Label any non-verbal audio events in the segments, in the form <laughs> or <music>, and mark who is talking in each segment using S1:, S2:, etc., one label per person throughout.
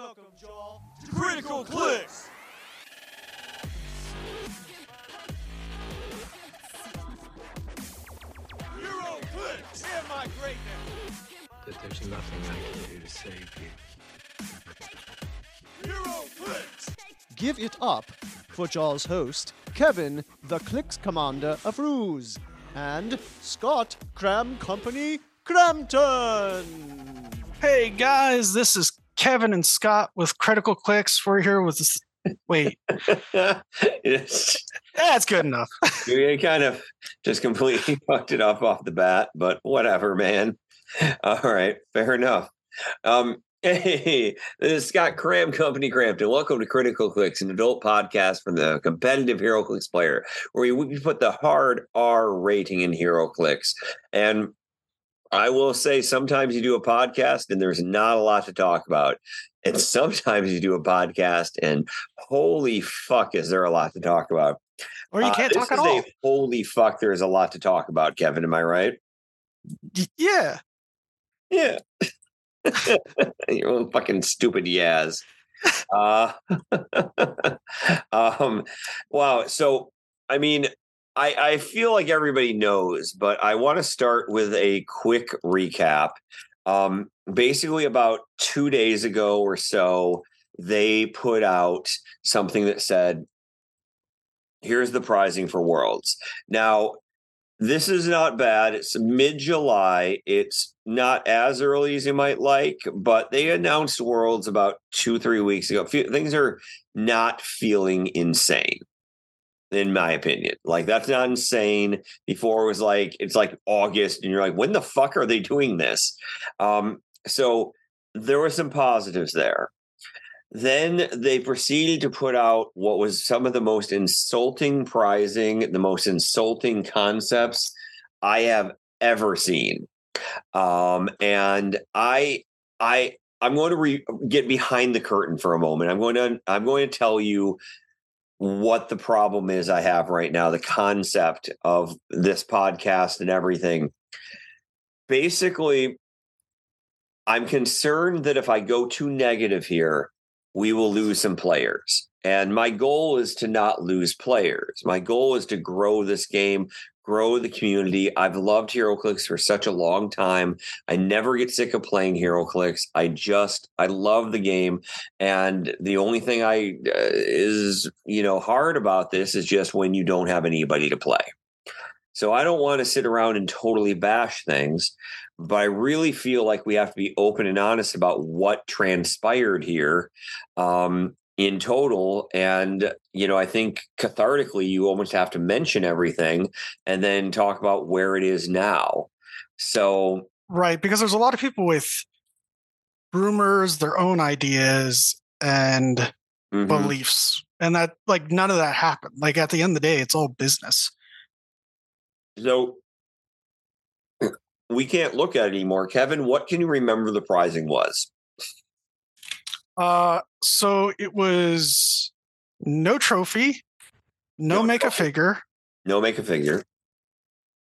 S1: Welcome, y'all, to Critical Clix. Euro Clicks and my greatness.
S2: that there's nothing I can do to save you.
S1: Euro
S3: Give it up for Jaws host, Kevin, the Clicks Commander of Ruse, and Scott Cram Company Crampton.
S4: Hey guys, this is Kevin and Scott with Critical Clix. We're here with this. Wait, <laughs>
S5: Yes.
S4: that's good enough. <laughs>
S5: you kind of just completely <laughs> fucked it up off the bat, but whatever, man. All right, fair enough. Um, hey, this is Scott Cram Company Crampton. Welcome to Critical Clix, an adult podcast from the competitive HeroClix player, where we put the hard R rating in HeroClix. And I will say, sometimes you do a podcast and there's not a lot to talk about. And <laughs> sometimes you do a podcast and holy fuck, is there a lot to talk about?
S4: Or you
S5: Uh,
S4: can't
S5: this
S4: talk at all.
S5: A, holy fuck, there's a lot to talk about, Kevin. Am I right?
S4: Yeah.
S5: Yeah. <laughs> Your own fucking stupid yaz. Uh, <laughs> um, wow. So, I mean, I, I feel like everybody knows, but I want to start with a quick recap. Um, basically, about two days ago or so, they put out something that said, here's the prizing for worlds. Now, this is not bad. It's mid July. It's not as early as you might like, but they announced Worlds about two, three weeks ago. Things are not feeling insane, in my opinion. Like, that's not insane. Before it was like, it's like August, and you're like, when the fuck are they doing this? Um, so there were some positives there. Then they proceeded to put out what was some of the most insulting prizing, the most insulting concepts I have ever seen. Um, and I, I, I'm going to re- get behind the curtain for a moment. I'm going to, I'm going to tell you what the problem is I have right now, the concept of this podcast and everything. Basically, I'm concerned that if I go too negative here, we will lose some players. And my goal is to not lose players. My goal is to grow this game, grow the community. I've loved HeroClix for such a long time. I never get sick of playing HeroClix. I just I love the game, and the only thing I uh, is you know hard about this is just when you don't have anybody to play. So I don't want to sit around and totally bash things, but I really feel like we have to be open and honest about what transpired here um, in total. And, you know, I think cathartically, you almost have to mention everything and then talk about where it is now. So,
S4: Right. Because there's a lot of people with rumors, their own ideas, and
S5: mhm.
S4: beliefs. And that, like, none of that happened. Like, at the end of the day, it's all business.
S5: so we can't look at it anymore. Kevin, what can you remember the prizing was?
S4: Uh, so it was no trophy, no,
S5: No
S4: make a figure,
S5: No make a figure.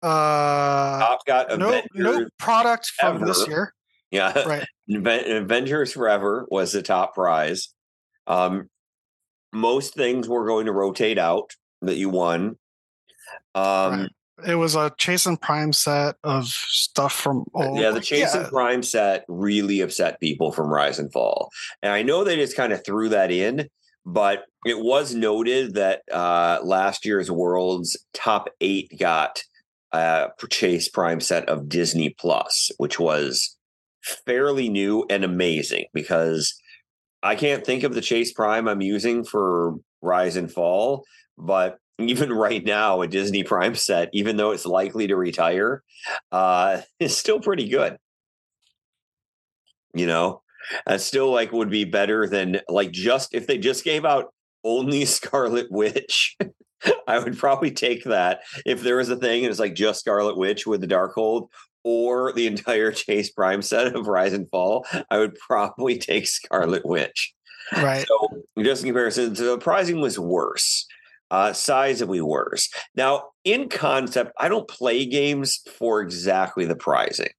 S4: uh,
S5: Top got
S4: no, no product from this year.
S5: Yeah.
S4: Right. <laughs>
S5: Aven- Avengers Forever was the top prize. Um, most things were going to rotate out that you won. Um,
S4: Right. It was a Chase and Prime set of stuff from old.
S5: Yeah, the Chase
S4: yeah,
S5: and Prime set really upset people from Rise and Fall. And I know they just kind of threw that in, but it was noted that uh, last year's Worlds top eight got uh, Chase Prime set of Disney Plus, which was fairly new and amazing because I can't think of the Chase Prime I'm using for Rise and Fall, but <laughs> even right now, a Disney Prime set, even though it's likely to retire, uh, <laughs> is still pretty good. You know, and still like would be better than like just if they just gave out only <laughs> Scarlet Witch. I would probably take that if there was a thing and it's like just Scarlet Witch with the Darkhold or the entire <laughs> Chase Prime set of Rise and Fall. I would probably take Scarlet Witch.
S4: right.
S5: So just in comparison, the pricing was worse, uh, sizably worse. Now, in concept, I don't play games for exactly the pricing.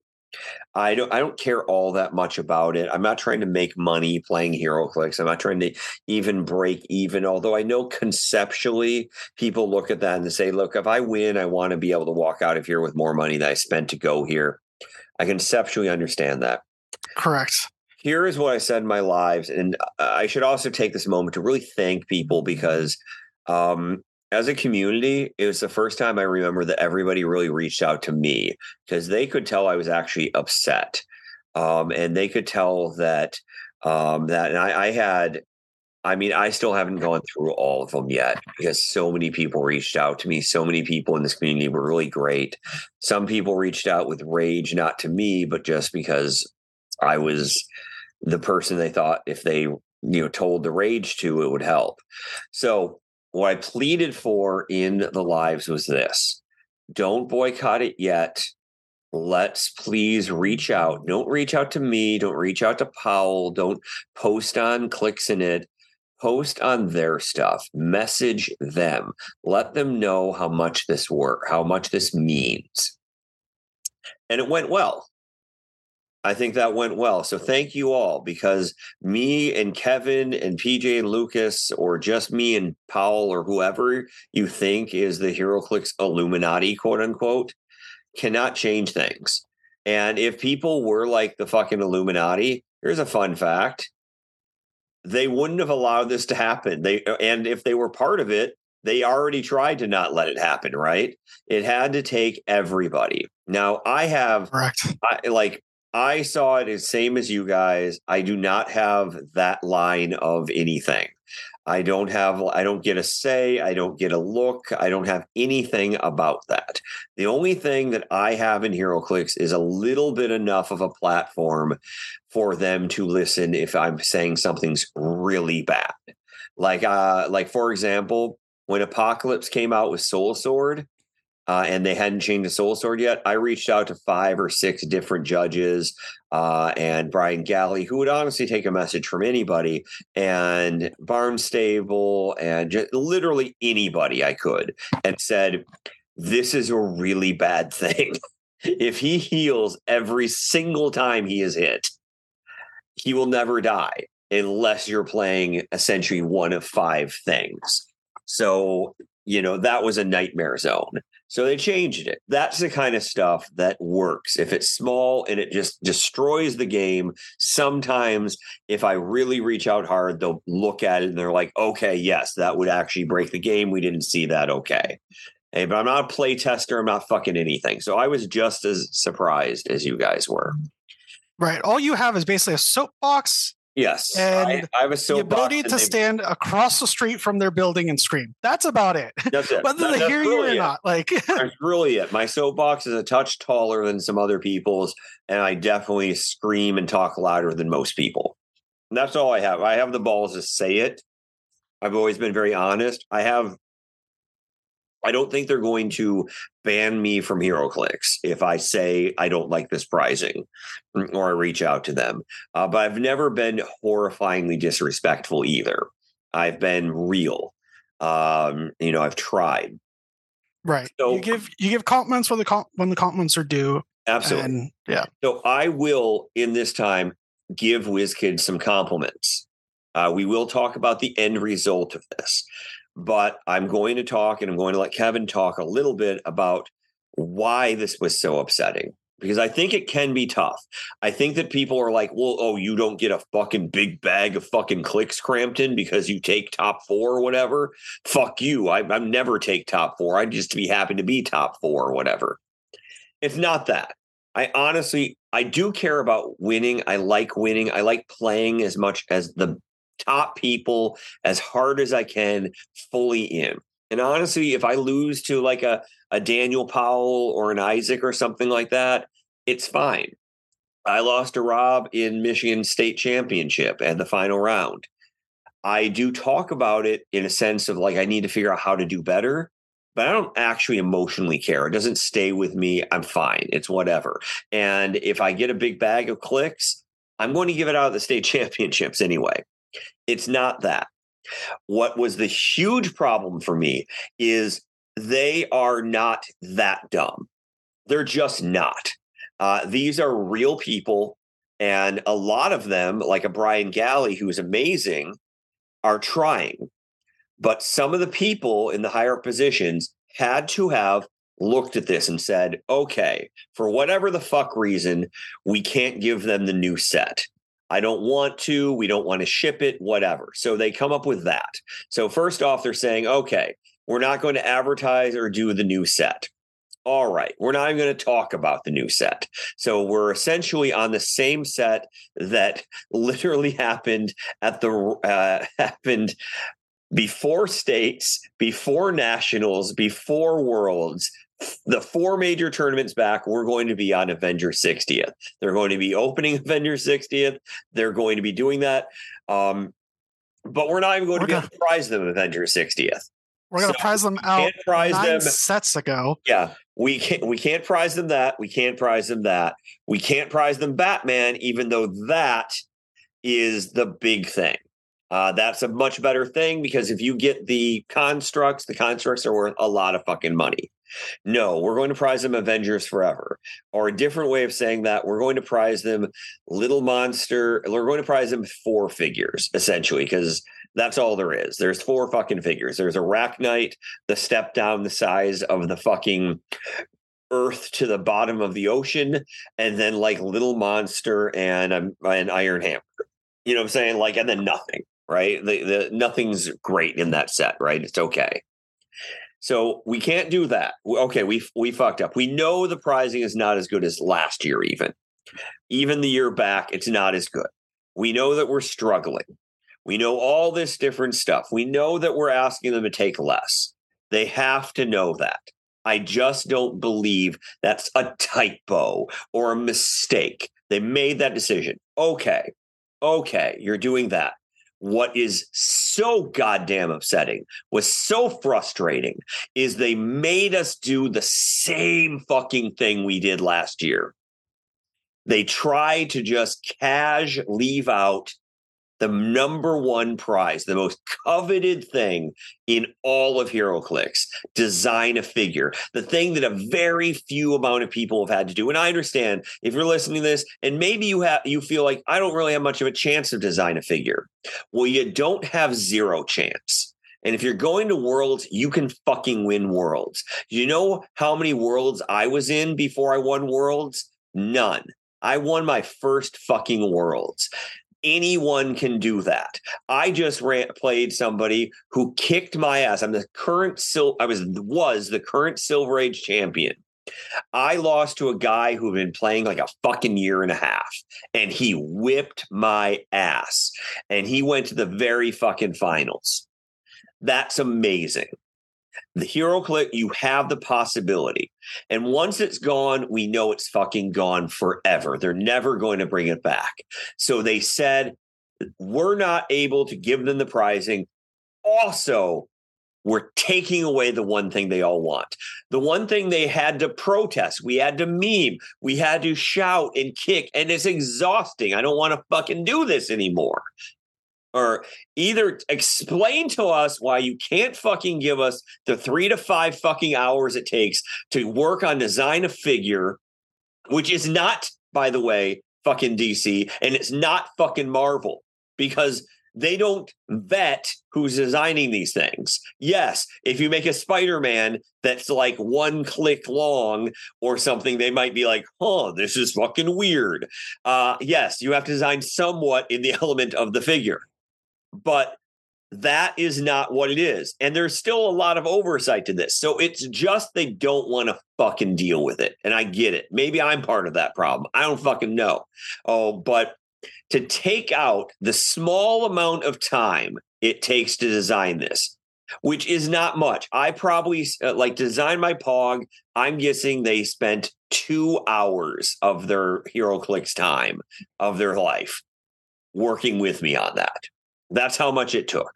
S5: I don't I don't care all that much about it. I'm not trying to make money playing HeroClix. I'm not trying to even break even. Although I know conceptually people look at that and say, look, if I win, I want to be able to walk out of here with more money than I spent to go here. I conceptually understand that.
S4: Correct.
S5: Here is what I said in my lives, and I should also take this moment to really thank people because um, as a community, it was the first time I remember that everybody really reached out to me because they could tell I was actually upset. Um, and they could tell that um, that and I, I had I mean, I still haven't gone through all of them yet because so many people reached out to me. So many people in this community were really great. Some people reached out with rage, not to me, but just because I was the person they thought if they, you know, told the rage to, it would help. So what I pleaded for in the lives was this don't boycott it yet. Let's please reach out. Don't reach out to me. Don't reach out to Powell. Don't post on clicks in it. Post on their stuff. Message them. Let them know how much this work, how much this means. And it went well. I think that went well. So thank you all because me and Kevin and PJ and Lucas, or just me and Powell or whoever you think is the HeroClix Illuminati, quote unquote, cannot change things. And if people were like the fucking Illuminati, here's a fun fact. They wouldn't have allowed this to happen. They and if they were part of it, they already tried to not let it happen, right? It had to take everybody. Now I have
S4: Correct.
S5: I, like I saw it as same as you guys. I do not have that line of anything. I don't have I don't get a say, I don't get a look, I don't have anything about that. The only thing that I have in HeroClix is a little bit enough of a platform for them to listen if I'm saying something's really bad. Like uh like for example, when Apocalypse came out with Soul Sword, uh, and they hadn't changed the Soul Sword yet, I reached out to five or six different judges uh, and Brian Galley, who would honestly take a message from anybody, and Barnstable, and just literally anybody I could, and said, This is a really bad thing. <laughs> if he heals every single time he is hit, he will never die unless you're playing essentially one of five things. So, you know, that was a nightmare zone. So they changed it. That's the kind of stuff that works. If it's small and it just destroys the game, sometimes if I really reach out hard, they'll look at it and they're like, okay, yes, that would actually break the game. We didn't see that. Okay. Hey, but I'm not a play tester. I'm not fucking anything. So I was just as surprised as you guys were.
S4: Right. All you have is basically a soapbox
S5: Yes.
S4: And
S5: I, I have a
S4: the ability to
S5: they-
S4: stand across the street from their building and scream. That's about it. <laughs>
S5: That's it.
S4: Whether
S5: That-
S4: they hear you or
S5: it.
S4: not. Like <laughs>
S5: That's really it. My soapbox is a touch taller than some other people's, and I definitely scream and talk louder than most people. And that's all I have. I have the balls to say it. I've always been very honest. I have. I don't think they're going to ban me from HeroClix if I say I don't like this pricing or I reach out to them. Uh, but I've never been horrifyingly disrespectful either. I've been real. Um, you know, I've tried.
S4: right.
S5: So-
S4: you give you give compliments when the com- when the compliments are due.
S5: Absolutely.
S4: And yeah.
S5: So I will, in this time, give WizKids some compliments. Uh, we will talk about the end result of this, but I'm going to talk and I'm going to let Kevin talk a little bit about why this was so upsetting because I think it can be tough. I think that people are like, well, oh, you don't get a fucking big bag of fucking clicks, Crampton, because you take top four or whatever. Fuck you. I, I never take top four. I'd just be happy to be top four or whatever. It's not that. I honestly, I do care about winning. I like winning. I like playing as much as the top people as hard as I can, fully in. And honestly, if I lose to like a, a Daniel Powell or an Isaac or something like that, it's fine. I lost to Rob in Michigan State Championship and the final round. I do talk about it in a sense of like I need to figure out how to do better, but I don't actually emotionally care. It doesn't stay with me. I'm fine. It's whatever. And if I get a big bag of clicks, I'm going to give it out at the state <laughs> championships anyway. It's not that. What was the huge problem for me is they are not that dumb. They're just not. Uh, these are real people, and a lot of them, like a Brian Galley, who's amazing, are trying. But some of the people in the higher positions had to have looked at this and said, okay, for whatever the fuck reason, we can't give them the new set. I don't want to. We don't want to ship it, whatever. So they come up with that. So, first off, they're saying, okay, we're not going to advertise or do the new set. All right, we're not even going to talk about the new set. So we're essentially on the same set that <laughs> literally happened at the uh, <laughs> happened before states, before nationals, before worlds, the four major tournaments back, we're going to be on Avengers 60th. They're going to be opening <laughs> Avengers 60th. They're going to be doing that. Um, but we're not even going
S4: We're
S5: to be
S4: gonna-
S5: able to prize them Avengers 60th.
S4: We're gonna
S5: So,
S4: prize them out
S5: Can't prize
S4: nine
S5: them.
S4: sets ago.
S5: Yeah, we can't. We can't prize them that. We can't prize them that. We can't prize them Batman, even though that is the big thing. Uh, that's a much better thing because if you get the constructs, the constructs are worth a lot of fucking money. No, we're going to prize them Avengers Forever. Or a different way of saying that, we're going to prize them Little Monster. We're going to prize them four figures, essentially, because that's all there is. There's four fucking figures. There's a Rack Knight, the step down the size of the fucking Earth to the bottom of the ocean, and then like Little Monster and um, an Iron Hammer. You know what I'm saying? Like, and then nothing, right? The, the nothing's great in that set, right? It's okay. So we can't do that. Okay, we we fucked up. We know the pricing is not as good as last year, even. Even the year back, it's not as good. We know that we're struggling. We know all this different stuff. We know that we're asking them to take less. They have to know that. I just don't believe that's a typo or a mistake. They made that decision. Okay. Okay. You're doing that. What is so goddamn upsetting, was so frustrating, is they made us do the same fucking thing we did last year. They tried to just cash leave out the number one prize, the most coveted thing in all of HeroClix, design a figure, the thing that a very few amount of people have had to do. And I understand if you're listening to this and maybe you have you feel like I don't really have much of a chance to design a figure. Well, you don't have zero chance. And if you're going to worlds, you can fucking win worlds. You know how many worlds I was in before I won worlds? None. I won my first fucking worlds anyone can do that. I just ran, played somebody who kicked my ass. I'm the current sil- I was was the current Silver Age champion. I lost to a guy who'd been playing like a fucking year and a half, and he whipped my ass. And he went to the very fucking finals. That's amazing. The hero click, you have the possibility. And once it's gone, we know it's fucking gone forever. They're never going to bring it back. So they said, we're not able to give them the prizing. Also, we're taking away the one thing they all want. The one thing they had to protest, we had to meme, we had to shout and kick, and it's exhausting. I don't want to fucking do this anymore. Or either explain to us why you can't fucking give us the three to five fucking hours it takes to work on design a figure, which is not, by the way, fucking DC, and it's not fucking Marvel because they don't vet who's designing these things. Yes, if you make a Spider Man that's like one click long or something, they might be like, huh, this is fucking weird. Uh, yes, you have to design somewhat in the <laughs> element of the figure, but that is not what it is. And there's still a lot of oversight to this. So it's just they don't want to fucking deal with it. And I get it. Maybe I'm part of that problem. I don't fucking know. Oh, but to take out the small amount of time it takes to design this, which is not much. I probably uh, like design my Pog. I'm guessing they spent two hours of their HeroClix time of their life working with me on that. That's how much it took.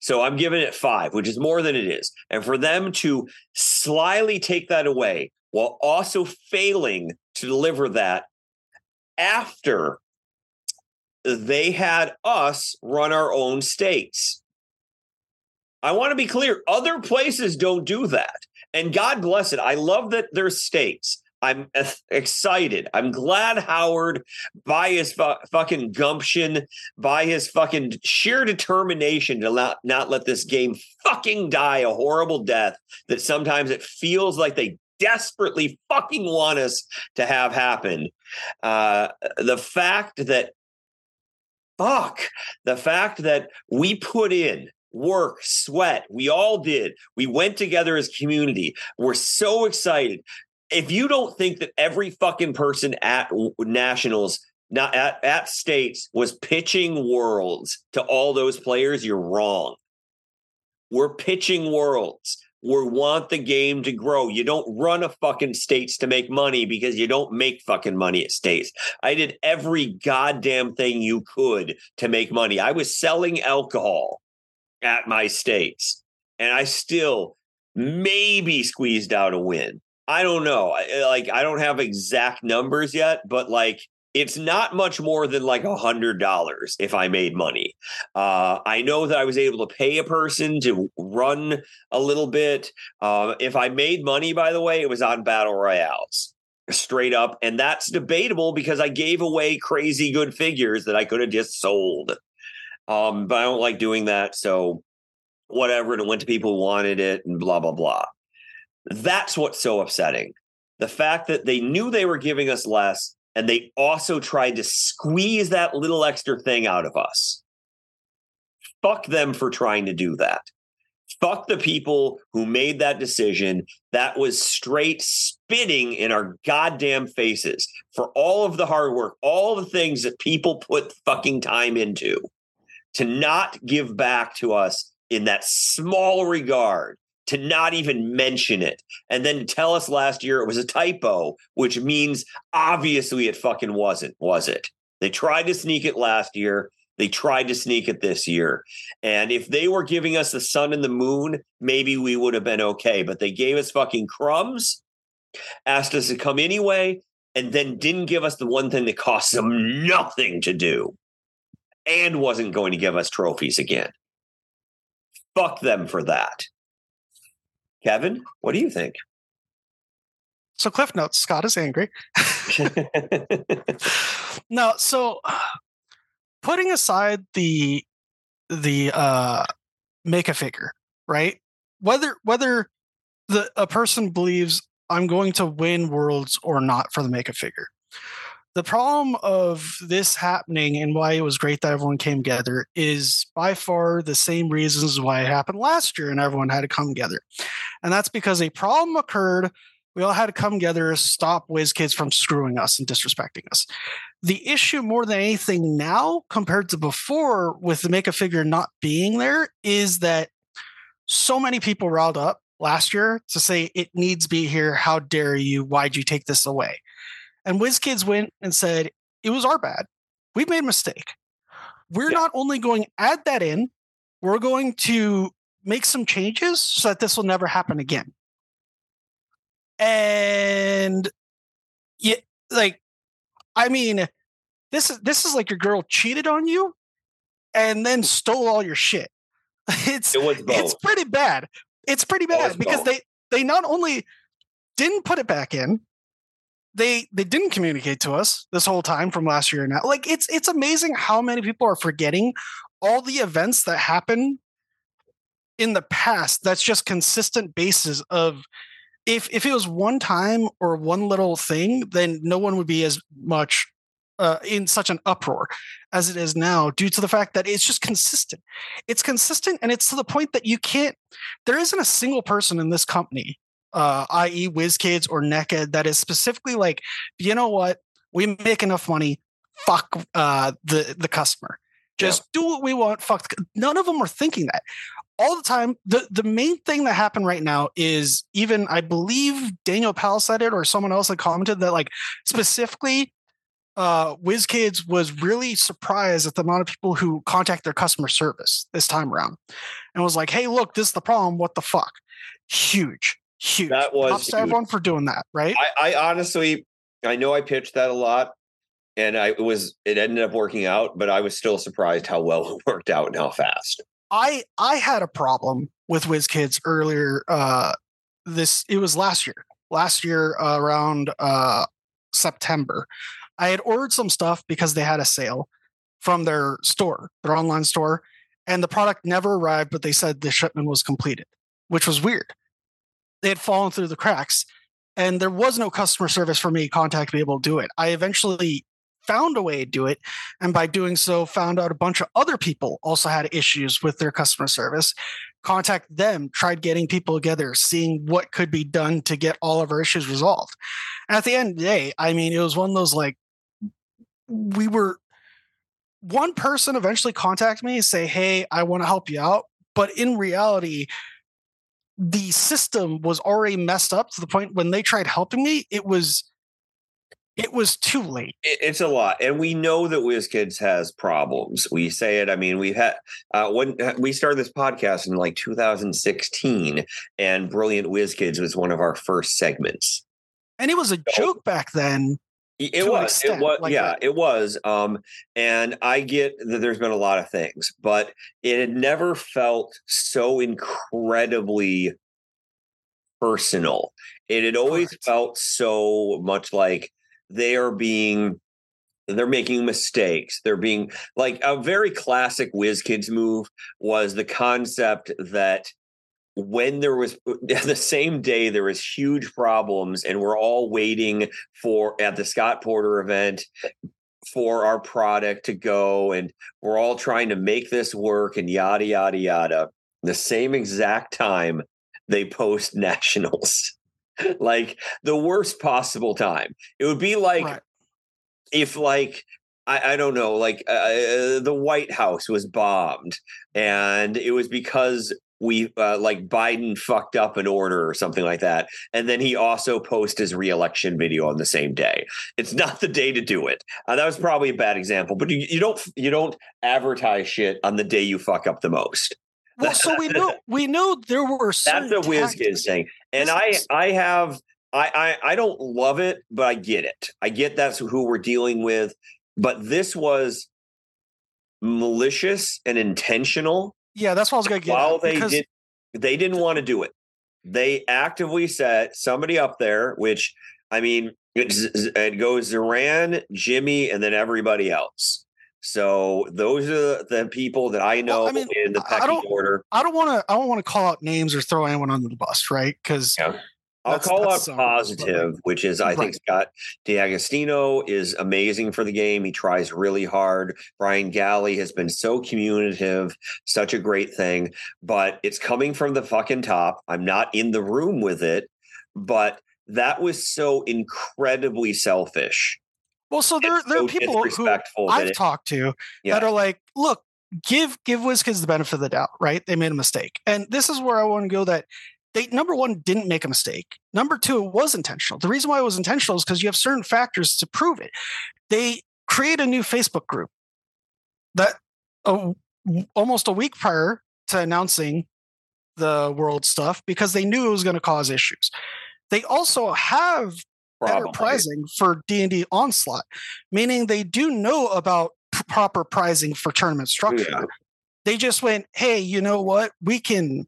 S5: So I'm giving it five, which is more than it is. And for them to slyly take that away while also failing to deliver that after they had us run our own states. I want to be clear other places don't do that. And God bless it. I love that there's states. I'm excited. I'm glad Howard, by his fu- fucking gumption, by his fucking sheer determination to not, not let this game fucking die a horrible death that sometimes it feels like they desperately fucking want us to have happen. Uh, the fact that, fuck, the fact that we put in work, sweat. We all did. We went together as community. We're so excited. If you don't think that every fucking person at nationals, not at, at states, was pitching worlds to all those players, you're wrong. We're pitching worlds. We want the game to grow. You don't run a fucking states to make money because you don't make fucking money at states. I did every goddamn thing you could to make money. I was selling alcohol at my states, and I still maybe squeezed out a win. I don't know. I, like I don't have exact numbers yet, but like it's not much more than like a hundred dollars if I made money. Uh, I know that I was able to pay a person to run a little bit. Uh, if I made money, by the way, it was on battle royales straight up, and that's debatable because I gave away crazy good figures that I could have just sold. Um, but I don't like doing that. So whatever. And it went to people who wanted it and blah, blah, blah. That's what's so upsetting. The fact that they knew they were giving us less and they also tried to squeeze that little extra thing out of us. Fuck them for trying to do that. Fuck the people who made that decision that was straight spitting in our goddamn faces for all of the hard work, all the things that people put fucking time into to not give back to us in that small regard, to not even mention it, and then tell us last year it was a typo, which means obviously it fucking wasn't, was it? They tried to sneak it last year. They tried to sneak it this year. And if they were giving us the sun and the moon, maybe we would have been okay. But they gave us fucking crumbs, asked us to come anyway, and then didn't give us the one thing that cost them nothing to do and wasn't going to give us trophies again. Fuck them for that. Kevin, what do you think?
S4: So, Cliff Notes, Scott is angry. <laughs> no, so putting aside the the uh make a figure, right? Whether whether the a person believes I'm going to win worlds or not for the make a figure the problem of this happening and why it was great that everyone came together is by far the same reasons why it happened last year and everyone had to come together. And that's because a problem occurred. We all had to come together to stop WizKids from screwing us and disrespecting us. The issue more than anything now compared to before with the make a figure not being there is that so many people riled up last year to say it needs to be here. How dare you? Why'd you take this away? And WizKids went and said, it was our bad. We made a mistake. We're yeah. not only going to add that in, we're going to make some changes so that this will never happen again. And yeah, like, I mean, this is this is like your girl cheated on you and then stole all your shit. <laughs> It's
S5: it
S4: it's pretty bad. It's pretty bad because both. they they not only didn't put it back in, they they didn't communicate to us this whole time from last year and now. Like it's it's amazing how many people are forgetting all the events that happen in the past that's just consistent basis of if if it was one time or one little thing then no one would be as much uh, in such an uproar as it is now due to the fact that it's just consistent it's consistent and it's to the point that you can't there isn't a single person in this company uh, i.e., WizKids or NECA, that is specifically like, you know what, we make enough money, fuck uh, the the customer, just yep. do what we want. Fuck. The, none of them are thinking that all the time. the The main thing that happened right now is even I believe Daniel Powell said it or someone else had commented that like specifically uh WizKids was really surprised at the amount of people who contact their customer service this time around and was like, hey, look, this is the problem. What the fuck? Huge huge.
S5: That was Props
S4: to everyone for doing that, right?
S5: I, I, honestly, I know I pitched that a lot, and I it was it ended up working out, but I was still surprised how well <laughs> it worked out and how fast.
S4: I I had a problem with WizKids earlier. Uh, this it was last year, last year uh, around uh, September. I had ordered some stuff because they had a sale from their store, their online store, and the product never arrived, but they said the shipment was completed, which was weird. They had fallen through the cracks, and there was no customer service for me to contact to be able to do it. I eventually found a way to do it, and by doing so, found out a bunch of other people also had issues with their customer service. Contact them, tried getting people together, seeing what could be done to get all of our issues resolved. And at the end of the day, I mean, it was one of those like we were one person eventually contacted me and say, Hey, I want to help you out. But in reality, the system was already messed up to the point when they tried helping me, it was it was too late.
S5: It's a lot, and we know that WizKids has problems. We say it. I mean, we've had uh, when uh, we started this podcast in like 2016, and Brilliant WizKids was one of our first segments.
S4: And it was a joke back then.
S5: It was. Extent, it was. Like yeah, that. it was. Um, and I get that there's been a lot of things, but it had never felt so incredibly personal. It had always felt so much like they are being they're making mistakes. They're being like a very classic WizKids move was the concept that when there was <laughs> the same day there was huge problems and we're all waiting for at the Scott Porter event for our product to go and we're all trying to make this work and yada yada yada. The same exact time they post <laughs> nationals. Like the worst possible time. It would be like right. if like I, I, don't know, like uh, uh the White House was bombed, and it was because we uh, like Biden fucked up an order or something like that. And then he also post his reelection video on the same day. It's <laughs> not the day to do it. Uh, that was probably a bad example, but you, you don't you don't advertise shit on the day you fuck up the most.
S4: Well, so we know <laughs> we know there were
S5: that's a WizKid thing, and I I have I, I I don't love it, but I get it. I get that's who we're dealing with, but this was malicious and intentional
S4: yeah, that's what I was going to get.
S5: While they did, they didn't want to do it. They actively set somebody up there, which I mean, it goes Zoran, Jimmy, and then everybody else. So those are the people that I know well, I mean, in the pecking order.
S4: I don't want to. I don't want to call out names or throw anyone under the bus, right? Because yeah.
S5: I'll call out positive, which is I right. think Scott D'Agostino is amazing for the game. He tries really hard. Brian Galley has been so communicative, such a great thing. But it's coming from the fucking top. I'm not in the room with it, but that was so incredibly selfish.
S4: Well, so there, there so are people who I've it, talked to yeah. that are like, look, give give WizKids the benefit of the doubt, right? They made a mistake. And this is where I want to go that they number one didn't make a mistake. Number two, it was intentional. The reason why it was intentional is because you have certain factors to prove it. They create a new Facebook group that uh, almost a week prior to announcing the world stuff because they knew it was going to cause issues. They also have better pricing for D&D Onslaught, meaning they do know about p- proper pricing for tournament structure. Yeah. They just went, "Hey, you know what? We can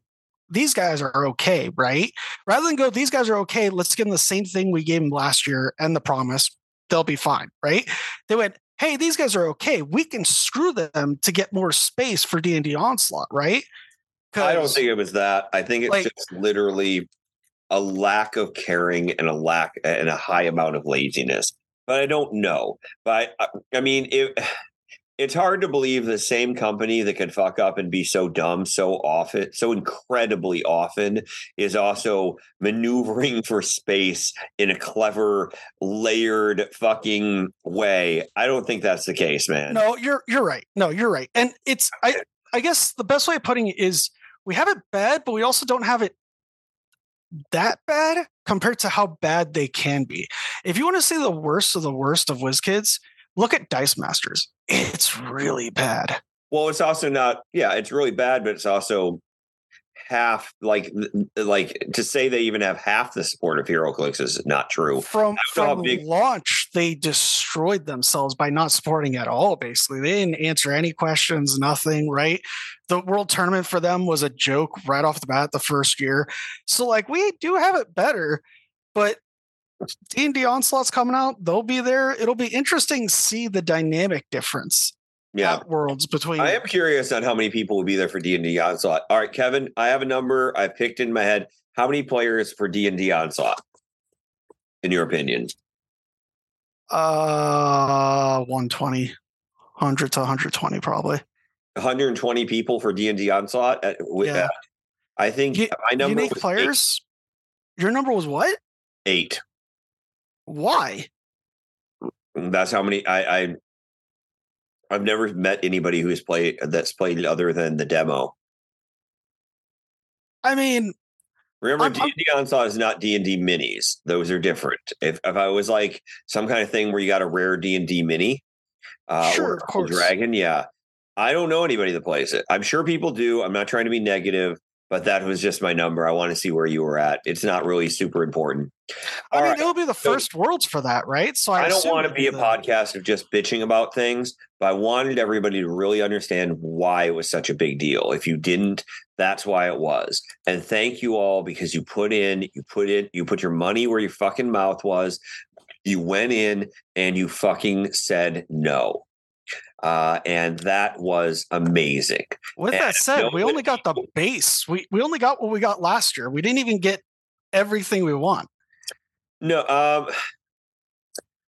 S4: these guys are okay, right? Rather than go, these guys are okay, let's give them the same thing we gave them last year and the promise, they'll be fine, right? They went, hey, these guys are okay. We can screw them to get more space for D and D onslaught, right?
S5: I don't think it was that. I think it's like, just literally a lack of caring and a lack and a high amount of laziness. But I don't know. But I, I mean, it it's hard to believe the same company that could fuck up and be so dumb so often, so incredibly often, is also maneuvering for space in a clever, layered fucking way. I don't think that's the case, man.
S4: No, you're you're right. No, you're right. And it's I I guess the best way of putting it is we have it bad, but we also don't have it that bad compared to how bad they can be. If you want to see the worst of the worst of WizKids, look at Dice Masters. It's really bad.
S5: Well, it's also not. Yeah, it's really bad, but it's also half like like to say they even have half the support of HeroClix is not true.
S4: From from big- launch, they destroyed themselves by not supporting at all. Basically, they didn't answer any questions, nothing. Right, the World Tournament for them was a joke right off the bat the first year. So like we do have it better, but D and D onslaught's coming out. They'll be there. It'll be interesting to see the dynamic difference
S5: Yeah.
S4: worlds between.
S5: I am curious on how many people will be there for D and D onslaught. All right, Kevin, I have a number I picked in my head. How many players for D and D onslaught? In your opinion,
S4: uh 120, 100 to 120 probably.
S5: 120 people for D and D onslaught. At, with,
S4: Yeah.
S5: uh, I think
S4: Ye-
S5: my number
S4: Unique players. Your number was what?
S5: Eight.
S4: Why?
S5: That's how many. I, I I've never met anybody who's played that's played other than the demo.
S4: I mean,
S5: Remember, D and D onslaught is not D and D minis; those are different. If if I was like some kind of thing where you got a rare D and D mini, uh,
S4: Sure,
S5: or
S4: of course.
S5: dragon, yeah. I don't know anybody that plays it. I'm sure people do. I'm not trying to be negative, but that was just my number. I want to see where you were at. It's not really super important.
S4: I
S5: All
S4: mean,
S5: right.
S4: it'll be the
S5: So-
S4: first worlds for that, right? So I,
S5: I don't want to be a
S4: the-
S5: podcast of just bitching about things, but I wanted everybody to really understand why it was such a big deal. If you didn't, that's why it was. And thank you all because you put in, you put in, you put your money where your fucking mouth was. You went in and you fucking said no. Uh, and that was amazing.
S4: With
S5: and
S4: that said, we only got the base. We we only got what we got last year. We didn't even get everything we want.
S5: No, um,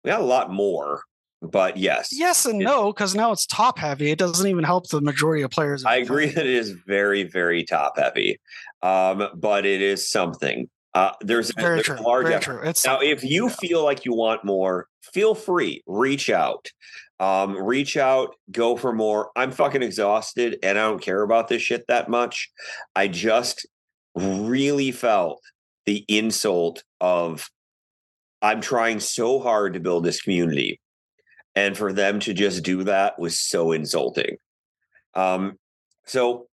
S5: we got a lot more, but yes,
S4: Yes and no, because now it's top heavy. It doesn't even help the majority of players.
S5: I agree that it is very, very top heavy, um, but it is something. Uh, there's, a-
S4: Very
S5: there's
S4: true.
S5: a large
S4: Very
S5: effort.
S4: true. It's
S5: Now, if you
S4: Yeah.
S5: feel like you want more, feel free, reach out. Um, reach out, go for more. I'm fucking exhausted and I don't care about this shit that much. I just really felt the insult of I'm trying so hard to build this community. And for them to just do that was so insulting. Um, so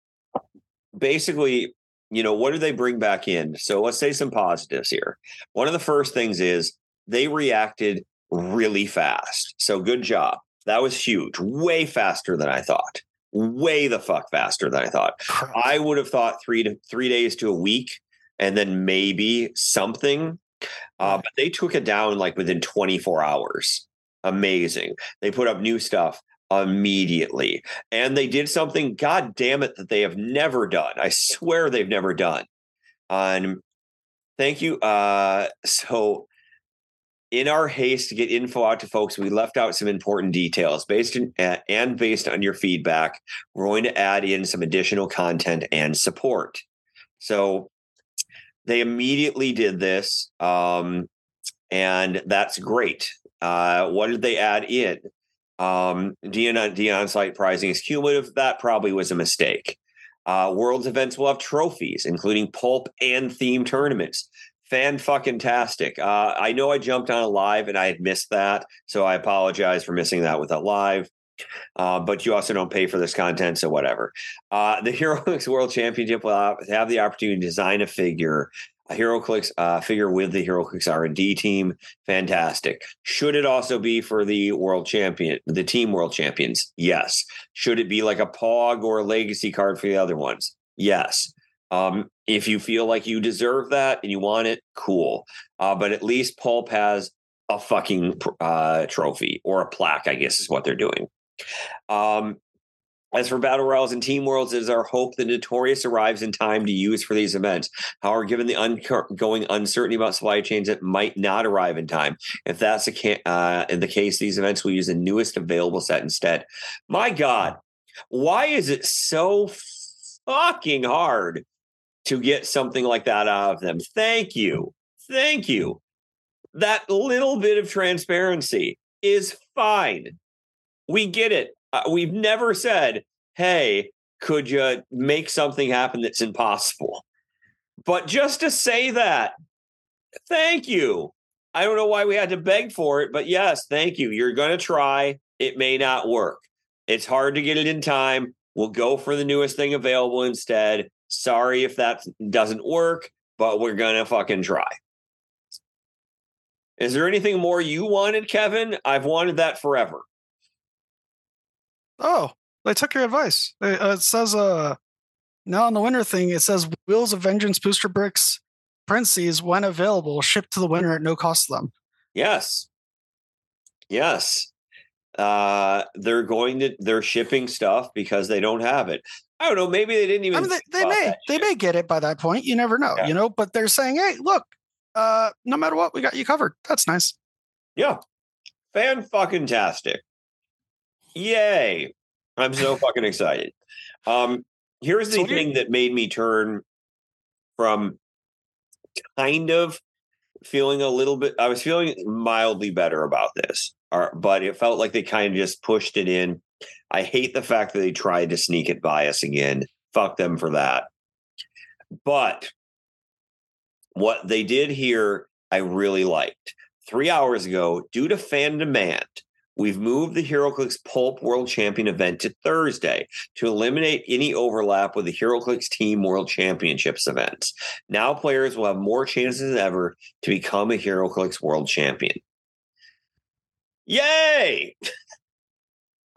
S5: basically, you know, what do they bring back in? So let's say some positives here. One of the first things is they reacted really fast. So good job. That was huge. Way faster than I thought. Way the fuck faster than I thought. I would have thought three to three days to a week and then maybe something. Uh, but they took it down like within 24 hours. Amazing. They put up new stuff immediately. And they did something, god damn it, that they have never done. I swear they've never done. Um, thank you. Uh, so in our haste to get info out to folks, we left out some important details based in, uh, and based on your feedback, we're going to add in some additional content and support. So they immediately did this, um, and that's great. Uh, what did they add in? Um, Dion Dion site pricing is cumulative. That probably was a mistake. Uh, Worlds events will have trophies, including pulp and theme tournaments. Fan fucking tastic. Uh, I know I jumped on a live and I had missed that, so I apologize for missing that with a live. Uh, but you also don't pay for this content, so whatever. Uh, the <laughs> HeroClix World Championship will have- the opportunity to design a figure, a HeroClix uh, figure with the HeroClix R and D team. Fantastic. Should it also be for the World Champion, the Team World Champions? Yes. Should it be like a Pog or a Legacy card for the other ones? Yes. Um, if you feel like you deserve that and you want it, cool. Uh, but at least Pulp has a fucking uh, trophy or a plaque, I guess is what they're doing. Um, as for Battle Royals and Team Worlds, it is our hope that Notorious arrives in time to use for these events. However, given the ongoing uncertainty about supply chains, it might not arrive in time. If that's the, ca- uh, in the case, these events will use the newest available set instead. My God, why is it so fucking hard to get something like that out of them? Thank you. Thank you. That little bit of transparency is fine. We get it. Uh, we've never said, hey, could you make something happen that's impossible? But just to say that, thank you. I don't know why we had to beg for it, but yes, thank you. You're going to try. It may not work. It's hard to get it in time. We'll go for the newest thing available instead. Sorry if that doesn't work, but we're going to fucking try. Is there anything more you wanted, Kevin? I've wanted that forever.
S4: Oh, they took your advice. It, uh, it says uh now on the winter thing, it says Wheels of Vengeance booster bricks parentheses when available, shipped to the winner at no cost to them.
S5: Yes. Yes. Uh, they're going to they're shipping stuff because they don't have it. I don't know. Maybe they didn't even.
S4: I mean, they, they may they may get it by that point. You never know,
S5: Yeah.
S4: you know. But they're saying, "Hey, look, uh, no matter what, we got you covered." That's nice.
S5: Yeah. Fan fucking tastic. Yay. I'm so fucking excited. Um, here's the
S4: So what do you-
S5: thing that made me turn from kind of feeling a little bit I was feeling mildly better about this. Or, but it felt like they kind of just pushed it in. I hate the fact that they tried to sneak it by us again. Fuck them for that. But what they did here, I really liked. Three hours ago, due to fan demand, we've moved the HeroClix Pulp World Champion event to Thursday to eliminate any overlap with the HeroClix Team World Championships events. Now players will have more chances than ever to become a HeroClix World Champion. Yay! <laughs>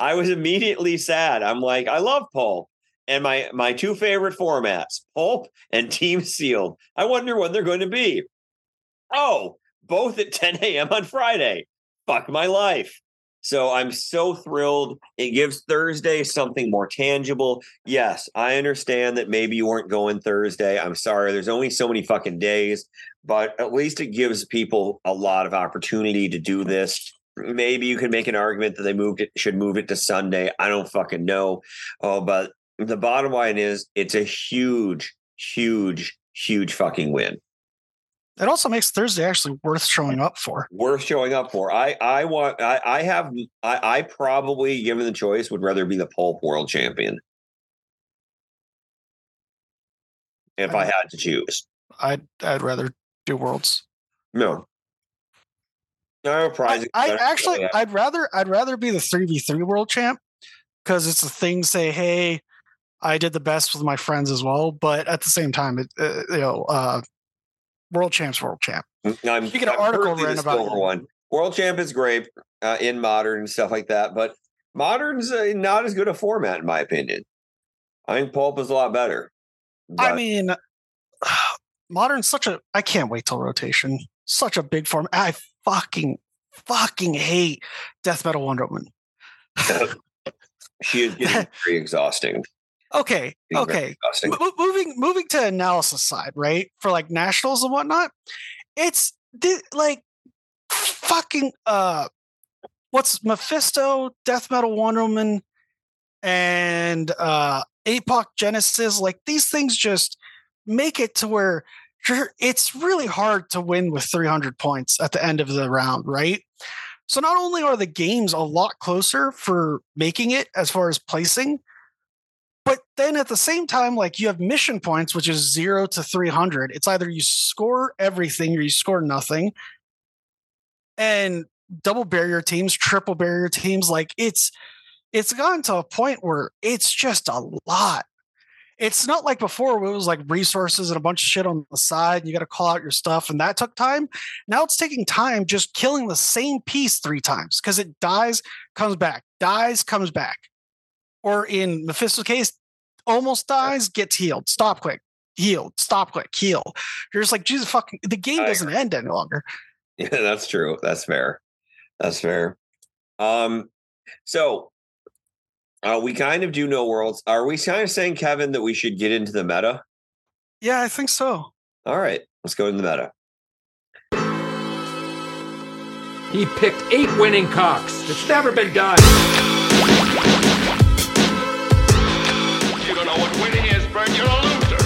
S5: I was immediately sad. I'm like, I love Pulp. And my my two favorite formats, Pulp and Team Sealed. I wonder when they're going to be. Oh, both at 10 a.m. on Friday. Fuck my life. So I'm so thrilled. It gives Thursday something more tangible. Yes, I understand that maybe you weren't going Thursday. I'm sorry. There's only so many fucking days, but at least it gives people a lot of opportunity to do this. Maybe you could make an argument that they moved it, should move it to Sunday. I don't fucking know. Oh, but the bottom line is it's a huge, huge, huge fucking win.
S4: It also makes Thursday actually worth showing up for.
S5: worth showing up for. I I want I I have I, I probably given the choice would rather be the pulp world champion. If I had to choose.
S4: I'd I'd rather do worlds.
S5: No. No
S4: I,
S5: prize.
S4: I actually I'd rather I'd rather be the three v three world champ because it's a thing. Say, hey, I did the best with my friends as well, but at the same time, it uh, you know, uh, world champs, world champ.
S5: I'm,
S4: You get an
S5: I'm
S4: article written about
S5: one. World champ is great uh, in modern and stuff like that, but modern's uh, not as good a format in my opinion. I think pulp is a lot better.
S4: I mean, <sighs> modern such a I can't wait till rotation. Such a big form. I fucking fucking hate death metal Wonder Woman. <laughs>
S5: she is getting <laughs> very exhausting.
S4: Okay,
S5: Getting
S4: okay.
S5: exhausting.
S4: Mo- moving moving to analysis side, right? For like nationals and whatnot, it's thi- like fucking uh, what's Mephisto, Death Metal Wonder Woman, and uh, Apoc Genesis. Like these things just make it to where it's really hard to win with 300 points at the end of the round, right? So not only are the games a lot closer for making it as far as placing, but then at the same time, like you have mission points, which is zero to 300. It's either you score everything or you score nothing. And double barrier teams, triple barrier teams, like it's it's gotten to a point where it's just a lot. It's not like before where it was like resources and a bunch of shit on the side. And you got to call out your stuff, and that took time. Now it's taking time just killing the same piece three times because it dies, comes back, dies, comes back. Or in Mephisto's case, almost dies, gets healed. Stop quick, healed. Stop quick, heal. You're just like Jesus fucking. The game doesn't end any longer. <laughs>
S5: Yeah, that's true. That's fair. That's fair. Um, so uh, we kind of do know worlds. Are we kind of saying, Kevin, that we should get into the meta?
S4: Yeah, I think so.
S5: All right, let's go into the meta.
S2: He picked eight winning cocks. It's never been done.
S1: You don't know what winning is, Bert. You're a loser.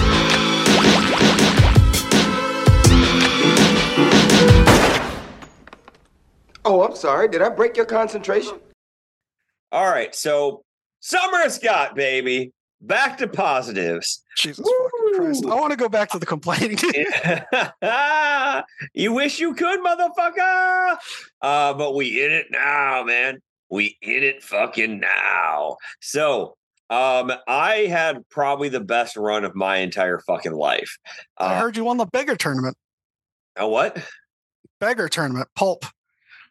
S6: Oh, I'm sorry. Did I break your concentration?
S5: All right, so Summer Scott, baby, back to positives.
S4: Jesus Christ. I want to go back to the complaining. <laughs> <laughs>
S5: you wish you could, motherfucker. Uh, but we in it now, man. We in it fucking now. So, um, I had probably the best run of my entire fucking life.
S4: I
S5: Uh,
S4: heard you won the beggar tournament.
S5: a what?
S4: Beggar tournament. Pulp.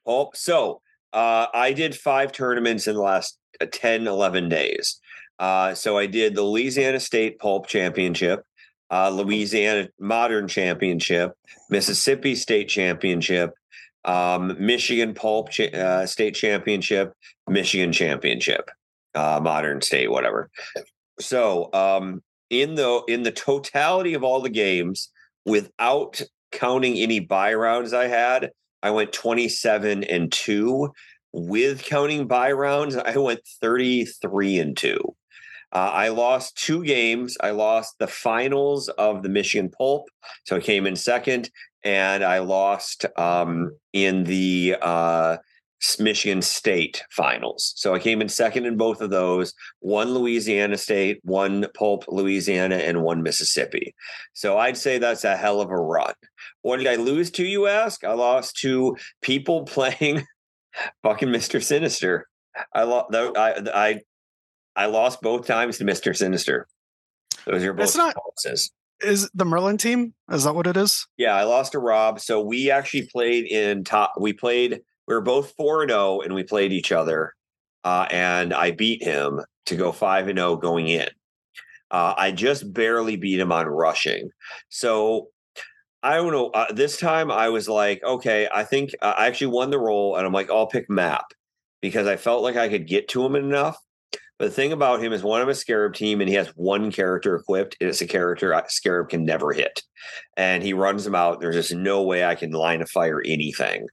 S5: Pulp. so uh, I did five tournaments in the last 10, 11 days. Uh, so I did the Louisiana State Pulp Championship. uh, Louisiana Modern Championship, Mississippi State Championship, um, Michigan Pulp uh, State Championship, Michigan Championship, uh, Modern State, whatever. So, um, in the in the totality of all the games, without counting any buy rounds I had, I went twenty seven and two. With counting buy rounds, I went thirty three and two. Uh, I lost two games. I lost the finals of the Michigan Pulp, so I came in second, and I lost um, in the uh, Michigan State finals. So I came in second in both of those. One Louisiana State, one Pulp Louisiana, and one Mississippi. So I'd say that's a hell of a run. What did I lose to? You ask. I lost to people <laughs> playing fucking Mister Sinister. I lost. I I I lost both times to Mister Sinister. Those are both
S4: It's not-
S5: losses.
S4: Is the Merlin team? Is that what it is?
S5: Yeah, I lost to Rob. So we actually played in top. We played. We were both four and zero, and we played each other. Uh, and I beat him to go five and zero going in. Uh, I just barely beat him on rushing. So I don't know. Uh, this time I was like, okay, I think uh, I actually won the role, and I'm like, I'll pick Map because I felt like I could get to him enough. But the thing about him is one of a Scarab team, and he has one character equipped, and it's a character Scarab can never hit. And he runs them out. There's just no way I can line of fire anything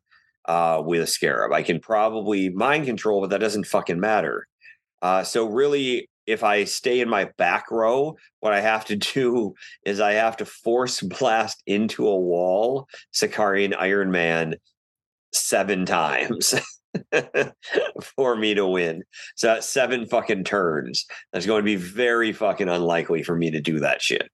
S5: uh, with a Scarab. I can probably mind control, but that doesn't fucking matter. Uh, so really, if I stay in my back row, what I have to <laughs> do is I have to force blast into a wall Sakarian Iron Man seven times <laughs> for me to win. So that's seven fucking turns. That's going to be very fucking unlikely for me to do that shit.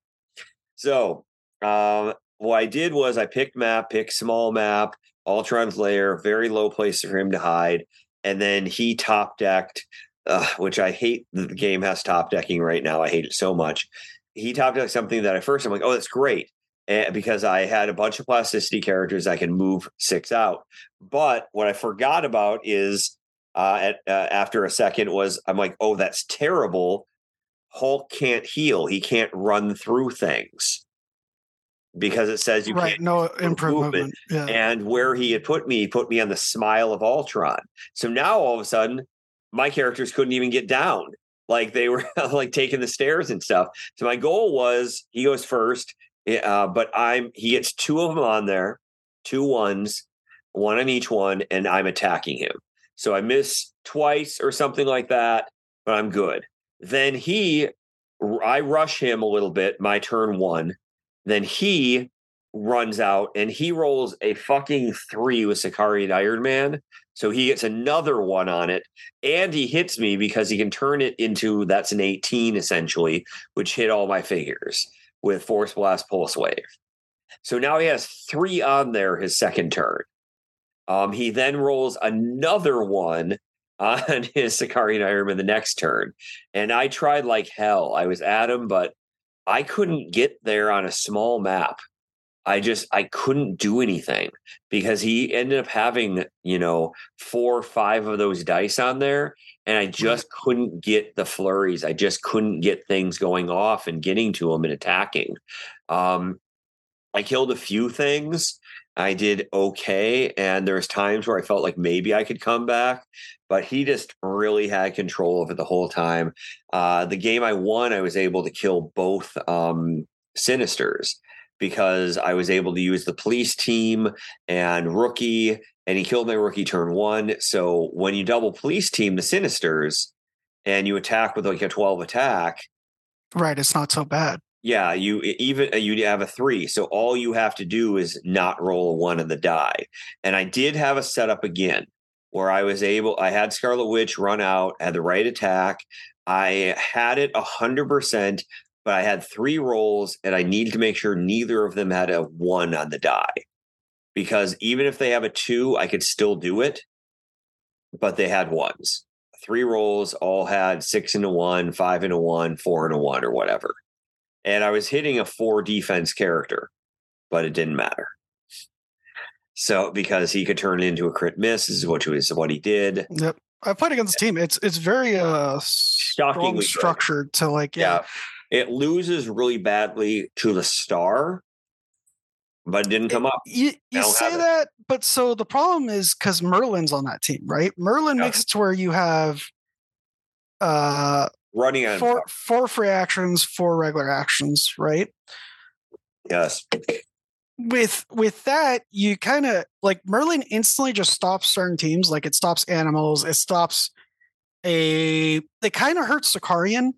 S5: So um, what I did was I picked map, picked small map, Ultron's lair, very low place for him to hide, and then he top decked, uh, which I hate. that The game has top decking right now. I hate it so much. He top decked something that at first I'm like, oh, that's great. And because I had a bunch of plasticity characters, I can move six out. But what I forgot about is uh, at uh, after a second was I'm like, oh, that's terrible. Hulk can't heal. He can't run through things because it says you
S4: right.
S5: can't
S4: No improvement. Yeah.
S5: and where he had put me, he put me on the smile of Ultron. So now all of a sudden, my characters couldn't even get down. Like they were <laughs> like taking the stairs and stuff. So my goal was he goes first, uh, but I'm he gets two of them on there, two ones, one on each one, and I'm attacking him. So I miss twice or something like that, but I'm good. Then he, I rush him a little bit. My turn one. Then he runs out and he rolls a fucking three with Sakarian Iron Man. So he gets another one on it. And he hits me because he can turn it into that's an 18 essentially, which hit all my figures with Force Blast Pulse Wave. So now he has three on there his second turn. Um, he then rolls another one <laughs> on his Sakarian Iron Man the next turn. And I tried like hell. I was at him, but I couldn't get there on a small map. I just I couldn't do anything because he ended up having, you know, four or five of those dice on there. And I just couldn't get the flurries. I just couldn't get things going off and getting to him and attacking. Um, I killed a few things. I did okay. And there was times where I felt like maybe I could come back, but he just really had control of it the whole time. Uh, the game I won, I was able to kill both um, Sinisters because I was able to use the police team and rookie, and he killed my rookie turn one. So when you double police team the Sinisters and you attack with like a 12 attack,
S4: Right. It's not so bad.
S5: yeah, you even uh, you have a three. So all you have to do is not roll a one in the die. And I did have a setup again where I was able, I had Scarlet Witch run out, had the right attack. I had it a hundred percent, but I had three rolls and I needed to make sure neither of them had a one on the die. Because even if they have a two, I could still do it, but they had ones. Three rolls all had six and a one, five and a one, four and a one, or whatever and I was hitting a four defense character, but it didn't matter. So because he could turn it into a crit miss, this is what was what he did.
S4: Yep. I played against the team. It's it's very uh strong
S5: good.
S4: structured to like yeah.
S5: Yeah. It loses really badly to the star, but didn't come up.
S4: You you say
S5: have it.
S4: that, but so the problem is because Merlin's on that team, right? Merlin
S5: Yeah.
S4: makes it to where you have uh
S5: Running on
S4: four four free actions, four regular actions, right?
S5: yes,
S4: with with that you kind of like merlin instantly just stops certain teams like it stops animals it stops a it kind of hurts Sakarian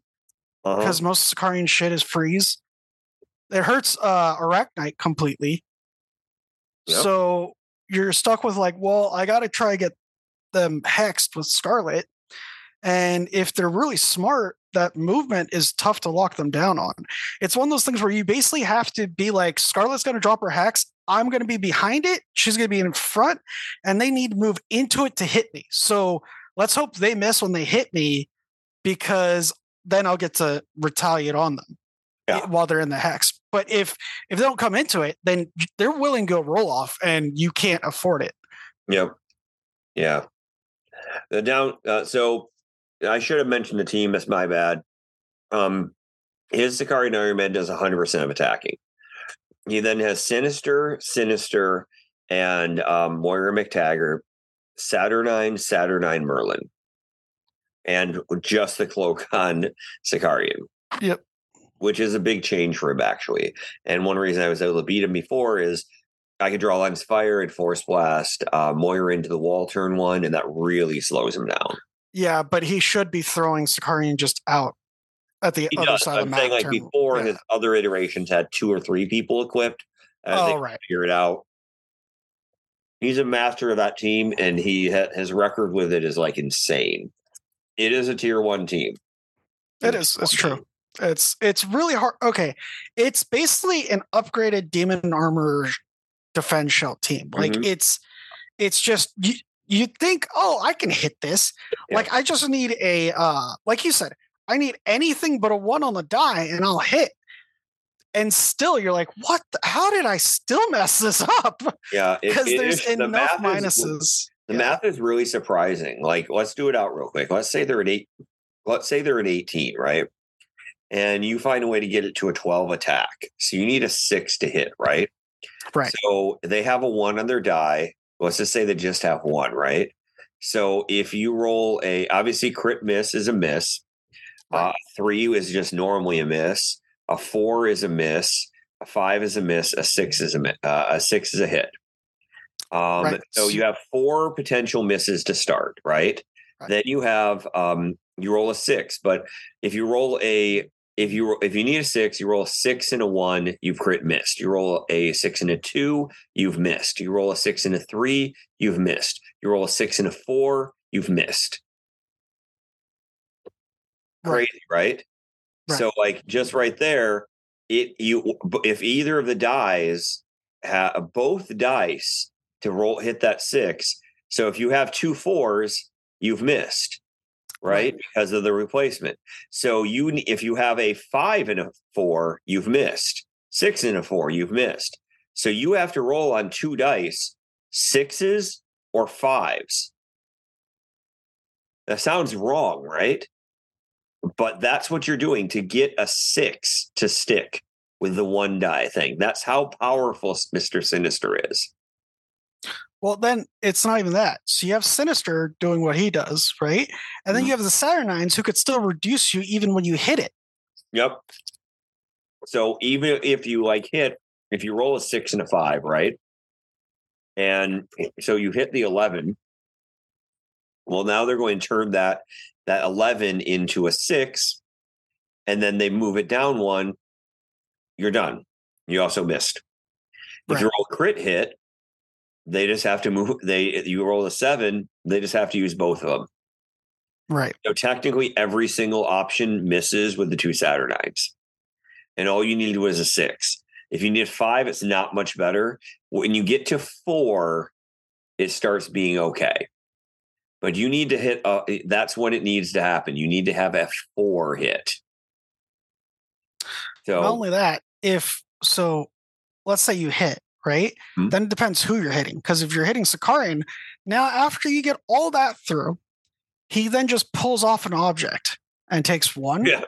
S5: uh-huh.
S4: because most Sakarian shit is freeze. It hurts uh arachnite completely.
S5: Yep.
S4: so you're stuck with like well i gotta try to get them hexed with scarlet. And if they're really smart that movement is tough to lock them down on. It's one of those things where you basically have to be like scarlet's going to drop her hex. I'm going to be behind it. She's going to be in front and they need to move into it to hit me. So let's hope they miss when they hit me because then i'll get to retaliate on them
S5: Yeah.
S4: while they're in the hex but if if they don't come into it then they're willing to go roll off and you can't afford it
S5: Yep. Yeah. The down. Uh, so I should have mentioned the team. That's my bad. Um, his Sakarian Iron Man does 100% of attacking. He then has Sinister, Sinister, and um, Moira MacTaggert, Saturnyne, Saturnyne Merlin, and just the cloak <laughs> on Sakarian.
S4: Yep.
S5: Which is a big change for him, actually. And one reason I was able to beat him before is I could draw lines of fire and force blast uh, Moira into the wall turn one, and that really slows him down.
S4: yeah but he should be throwing Sakarian just out at the
S5: He
S4: other
S5: does.
S4: side of
S5: I'm
S4: the
S5: saying
S4: map
S5: like
S4: turn-
S5: before
S4: yeah.
S5: his other iterations had two or three people equipped. As
S4: oh right
S5: figure it out. He's a master of that team, and he ha- his record with it is like insane. It is a tier one team.
S4: It is. It's true. It's it's really hard. Okay, it's basically an upgraded demon armor defense shell team. Like
S5: Mhm.
S4: it's it's just you you think, oh, I can hit this.
S5: Yeah.
S4: Like I just need a uh like you said, I need anything but a one on the die and I'll hit. And still you're like, what the, how did I still mess this up?
S5: Yeah,
S4: Because <laughs> there's
S5: is- <laughs> the
S4: enough
S5: is-
S4: minuses.
S5: The
S4: Yeah.
S5: math is really surprising. Like, let's do it out real quick. Let's say they're an eight. Let's say they're an 18, right? And you find a way to get it to a 12 attack. So you need a six to hit, right?
S4: Right.
S5: So they have a one on their die. Let's just say they just have one, right? So if you roll a obviously crit miss is a miss. Uh, three is just normally a miss. A four is a miss. A five is a miss. A six is a uh, a six is a hit. Um,
S4: Right.
S5: So you have four potential misses to start, right?
S4: Right.
S5: Then you have um, you roll a six, but if you roll a if you if you need a six, you roll a six and a one, you've crit missed. You roll a six and a two, you've missed. You roll a six and a three, you've missed. You roll a six and a four, you've missed.
S4: Right.
S5: Crazy, right?
S4: Right.
S5: So like just right there, it you if either of the dies have both dice to roll hit that six. So if you have two fours, you've missed, right? Because of the replacement. So you if you have a five and a four, you've missed. Six and a four, you've missed. So you have to roll on two dice, sixes or fives. That sounds wrong, right? But that's what you're doing to get a six to stick with the one die thing. That's how powerful Mr. Sinister is.
S4: Well, then it's not even that. So you have Sinister doing what he does, right? And then
S5: Mhm.
S4: you have the Saturnynes who could still reduce you even when you hit it.
S5: Yep. So even if you like hit, if you roll a six and a five, right? And so you hit the 11. Well, now they're going to turn that that 11 into a six, and then they move it down one. You're done. You also missed. If you roll a crit hit, they just have to move. They you roll a seven, they just have to use both of them.
S4: Right.
S5: So technically, every single option misses with the two Saturnynes, and all you need was a six. If you need five, it's not much better. When you get to four, it starts being okay. But you need to hit. Uh, that's when it needs to happen. You need to have a four hit. So
S4: Not only that, if so, let's say you hit, right?
S5: Mhm.
S4: Then it depends who you're hitting. Because if you're hitting Sakarian, now after you get all that through, he then just pulls off an object and takes one.
S5: yeah,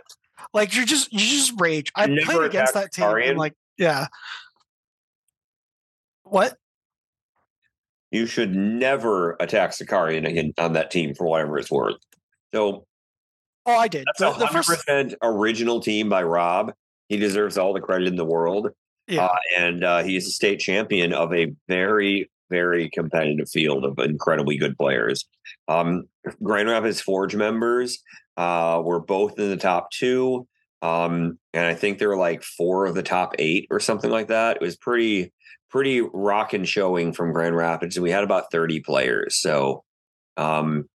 S4: Like you're just you just rage. I
S5: Never
S4: played against that team. And like, yeah. What?
S5: You should never attack Sakarian again on that team for whatever it's worth. So
S4: Oh, I did.
S5: that's
S4: The,
S5: a
S4: the
S5: hundred
S4: first,
S5: original team by Rob. He deserves all the credit in the world.
S4: Yeah.
S5: Uh, and uh, he's a state champion of a very, very competitive field of incredibly good players. Um, Grand Rapids Forge members uh, were both in the top two. Um, and I think they were like four of the top eight or something like that. It was pretty, pretty rockin' showing from Grand Rapids. And we had about 30 players. So um,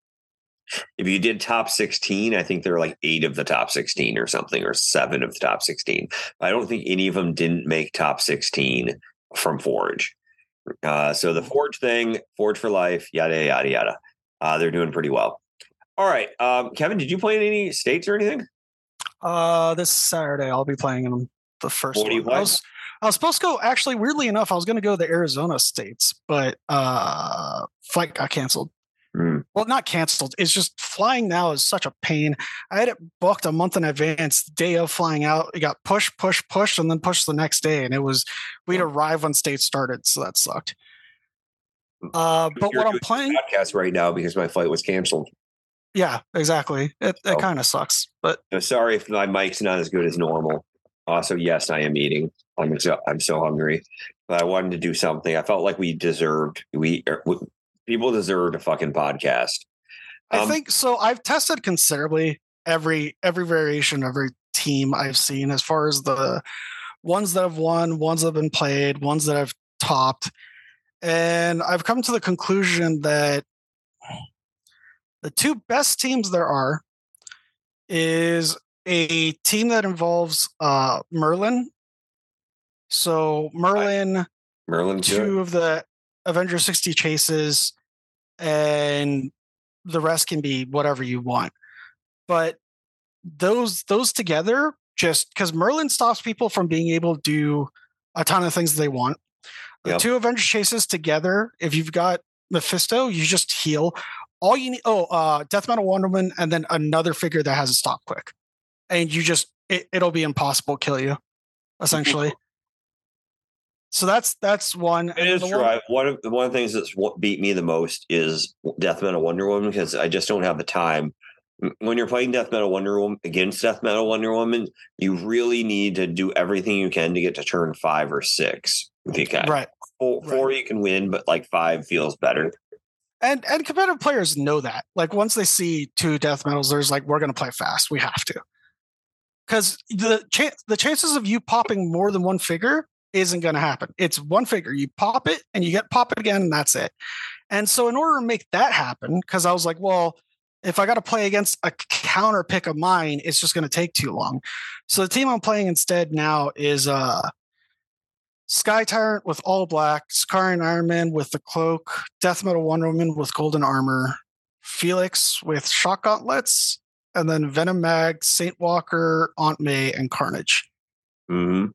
S5: if you did top 16, I think there were like eight of the top 16 or something, or seven of the top 16. I don't think any of them didn't make top 16 from Forge. Uh, so the Forge thing, Forge for life, yada, yada, yada. Uh, they're doing pretty well. All right. Um, Kevin, did you play in any states or anything?
S4: Uh, this Saturday I'll be playing in the first
S5: What
S4: one. I was, I was supposed to go. Actually, weirdly enough, I was going to go to the Arizona states, but uh, flight got canceled.
S5: Hmm.
S4: Well, not canceled. It's just flying now is such a pain. I had it booked a month in advance. Day of flying out, it got push, push, push, and then pushed the next day, and it was we'd arrive when state started, so that sucked. Uh, but
S5: You're
S4: what I'm playing,
S5: podcast right now because my flight was canceled.
S4: yeah, exactly. It it
S5: Oh.
S4: kind of sucks, but
S5: So sorry if my mic's not as good as normal. Also, yes, I am eating. I'm so, I'm so hungry, but I wanted to do something. I felt like we deserved er, we- people deserve a fucking podcast.
S4: I
S5: Um,
S4: think so. I've tested considerably every every variation, every team I've seen, as far as the ones that have won, ones that have been played, ones that have topped, and I've come to the conclusion that the two best teams there are is a team that involves uh, Merlin. So Merlin
S5: Merlin,
S4: two of the Avenger 60 chases, and the rest can be whatever you want. But those those together, just because Merlin stops people from being able to do a ton of things they want. The
S5: Yep.
S4: two Avenger chases together, if you've got Mephisto, you just heal. All you need oh, uh Death Metal Wonder Woman, and then another figure that has a stop quick. And you just it, it'll be impossible to kill you, essentially. So that's that's one.
S5: It
S4: And
S5: is true.
S4: one-
S5: I, one of the one of the things that's what beat me the most is Death Metal Wonder Woman because I just don't have the time. When you're playing Death Metal Wonder Woman against Death Metal Wonder Woman, you really need to do everything you can to get to turn five or six. If you can,
S4: Right.
S5: four,
S4: right.
S5: four you can win, but like five feels better.
S4: And and competitive players know that. Like once they see two death metals, there's like, we're gonna play fast. We have to. Because the chance the chances of you popping more than one figure isn't gonna happen. It's one figure. You pop it and you get pop it again, and that's it. And so in order to make that happen, because I was like, well, if I got to play against a counter pick of mine, it's just going to take too long. So the team I'm playing instead now is uh Sky Tyrant with all black, Sakarian Iron Man with the cloak, Death Metal Wonder Woman with golden armor, Felix with shock gauntlets, and then Venom Mag, Saint Walker, Aunt May, and Carnage.
S5: hmm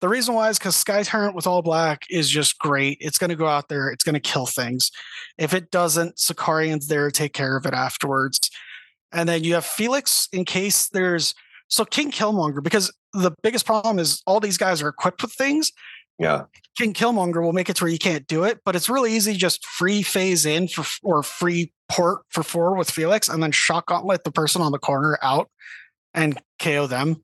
S4: The reason why is because Sky Tyrant with all black is just great. It's going to go out there, it's going to kill things. If it doesn't, Sakarian's there to take care of it afterwards. And then you have Felix in case there's so King Killmonger, because the biggest problem is all these guys are equipped with things.
S5: Yeah.
S4: King Killmonger will make it to where you can't do it, but it's really easy. Just free phase in for or free port for four with Felix, and then shock gauntlet the person on the corner out and KO them.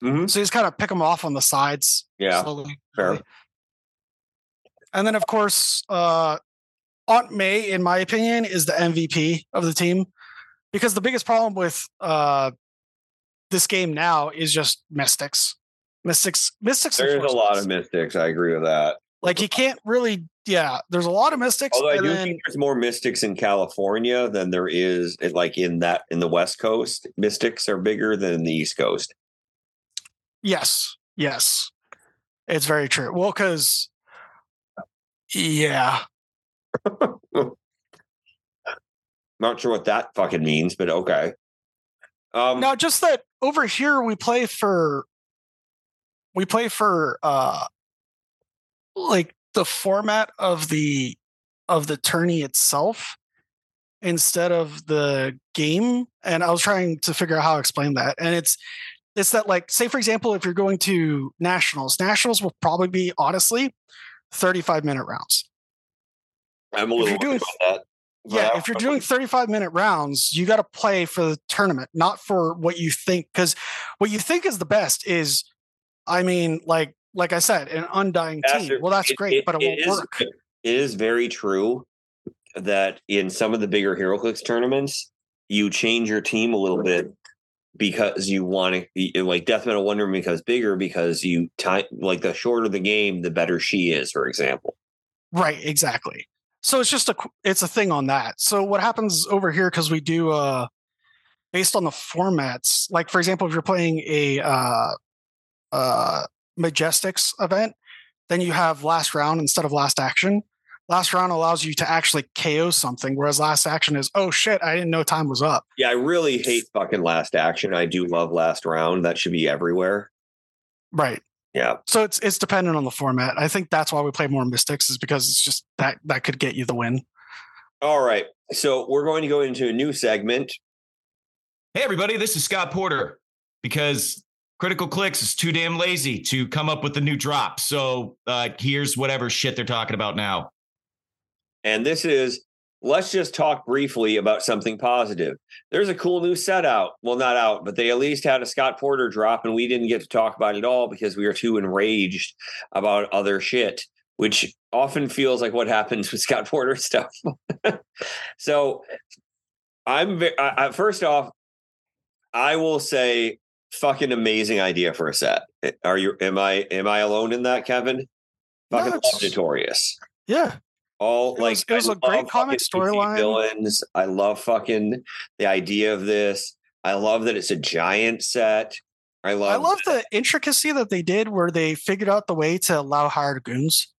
S5: Hmm
S4: So you just kind of pick them off on the sides.
S5: Yeah.
S4: slowly,
S5: fair.
S4: And then, of course, uh, Aunt May, in my opinion, is the MVP of the team because the biggest problem with uh, this game now is just mystics. Mystics, mystics.
S5: There's a lot of mystics. I agree with that.
S4: like you can't really. Yeah, there's a lot of mystics.
S5: Although I do
S4: then-
S5: think there's more mystics in California than there is like in that in the West Coast. Mystics are bigger than the East Coast.
S4: Yes, yes, it's very true. Well, because yeah, <laughs>
S5: Not sure what that fucking means, but okay. Um,
S4: no, just that over here we play for we play for uh like the format of the of the tourney itself instead of the game. And I was trying to figure out how to explain that. And it's it's that like say for example, if you're going to nationals, nationals will probably be honestly 35 minute rounds.
S5: I'm a little
S4: doing-
S5: about that.
S4: Yeah, if you're doing 35 minute rounds, you got to play for the tournament, not for what you think. Because what you think is the best is, I mean, like like I said, an undying team. Well, that's
S5: it-
S4: great,
S5: it-
S4: but it, won't
S5: is-
S4: work.
S5: It is very true that in some of the bigger HeroClix tournaments, you change your team a little bit because you want to, like Death Metal Wonder becomes bigger because you time like the shorter the game, the better she is, for example.
S4: Right, exactly. So it's just a it's a thing on that. So what happens over here because we do uh based on the formats, like for example, if you're playing a uh uh Majestics event, then you have last round instead of last action. Last round allows you to actually KO something, whereas last action is, oh shit, I didn't know time was up.
S5: Yeah, I really hate fucking last action. I do love last round. That should be everywhere.
S4: Right.
S5: Yeah.
S4: So it's it's dependent on the format. I think that's why we play more Mystics, is because it's just that that could get you the win.
S5: All right. So we're going to go into a new segment.
S7: Hey, everybody, this is Scott Porter because Critical Clix is too damn lazy to come up with a new drop. So uh, here's whatever shit they're talking about now.
S5: And this is let's just talk briefly about something positive. There's a cool new set out. Well, not out, but they at least had a Scott Porter drop, and we didn't get to talk about it all because we were too enraged about other shit, which often feels like what happens with Scott Porter <laughs> stuff. so I'm I, first off, I will say fucking amazing idea for a set. Eh, are you am I am I alone in that, Kevin? Fucking love Notorious
S4: Yeah.
S5: All
S4: It
S5: like
S4: was- it was
S5: I
S4: a great comic storyline.
S5: Villains. I love fucking the idea of this. I love that it's a giant set. I love.
S4: I love the intricacy that they did where they figured out the way to allow hired goons.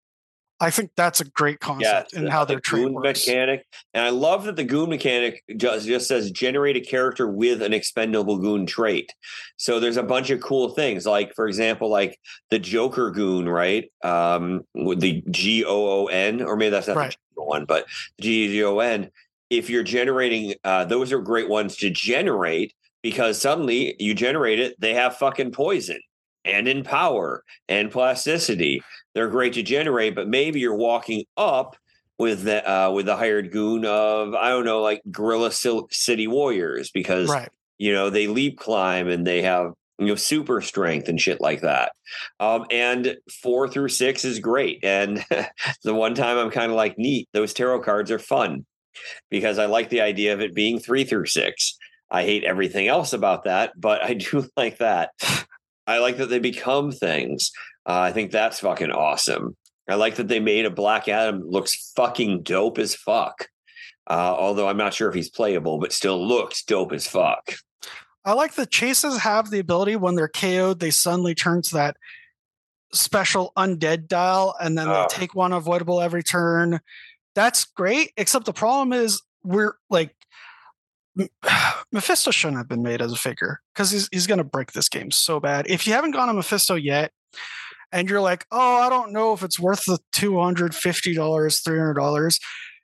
S4: I think that's a great concept in how
S5: the
S4: their
S5: goon
S4: works.
S5: mechanic, and I love that the goon mechanic just just says generate a character with an expendable goon trait. So there's a bunch of cool things, like for example, like the Joker goon, right? Um, with the G O O N, or maybe that's not
S4: Right.
S5: the one, but G E O N. If you're generating, uh, those are great ones to generate because suddenly you generate it, they have fucking poison and in power and plasticity. They're great to generate, but maybe you're walking up with the uh, with the hired goon of I don't know, like Gorilla Sil- City Warriors because
S4: Right.
S5: you know they leap climb and they have you know super strength and shit like that. Um, and four through six is great. And <laughs> the one time I'm kind of like neat. Those tarot cards are fun because I like the idea of it being three through six. I hate everything else about that, but I <laughs> do like that. I like that they become things. Uh, I think that's fucking awesome. I like that they made a Black Adam looks fucking dope as fuck. Uh, although I'm not sure if he's playable, but still looks dope as fuck.
S4: I like the chases have the ability when they're KO'd, they suddenly turn to that special undead dial and then
S5: Oh.
S4: they take one avoidable every turn. That's great, except the problem is we're like <sighs> Mephisto shouldn't have been made as a figure because he's he's gonna break this game so bad. If you haven't gone to Mephisto yet, and you're like, oh, I don't know if it's worth the two hundred fifty dollars, three hundred dollars,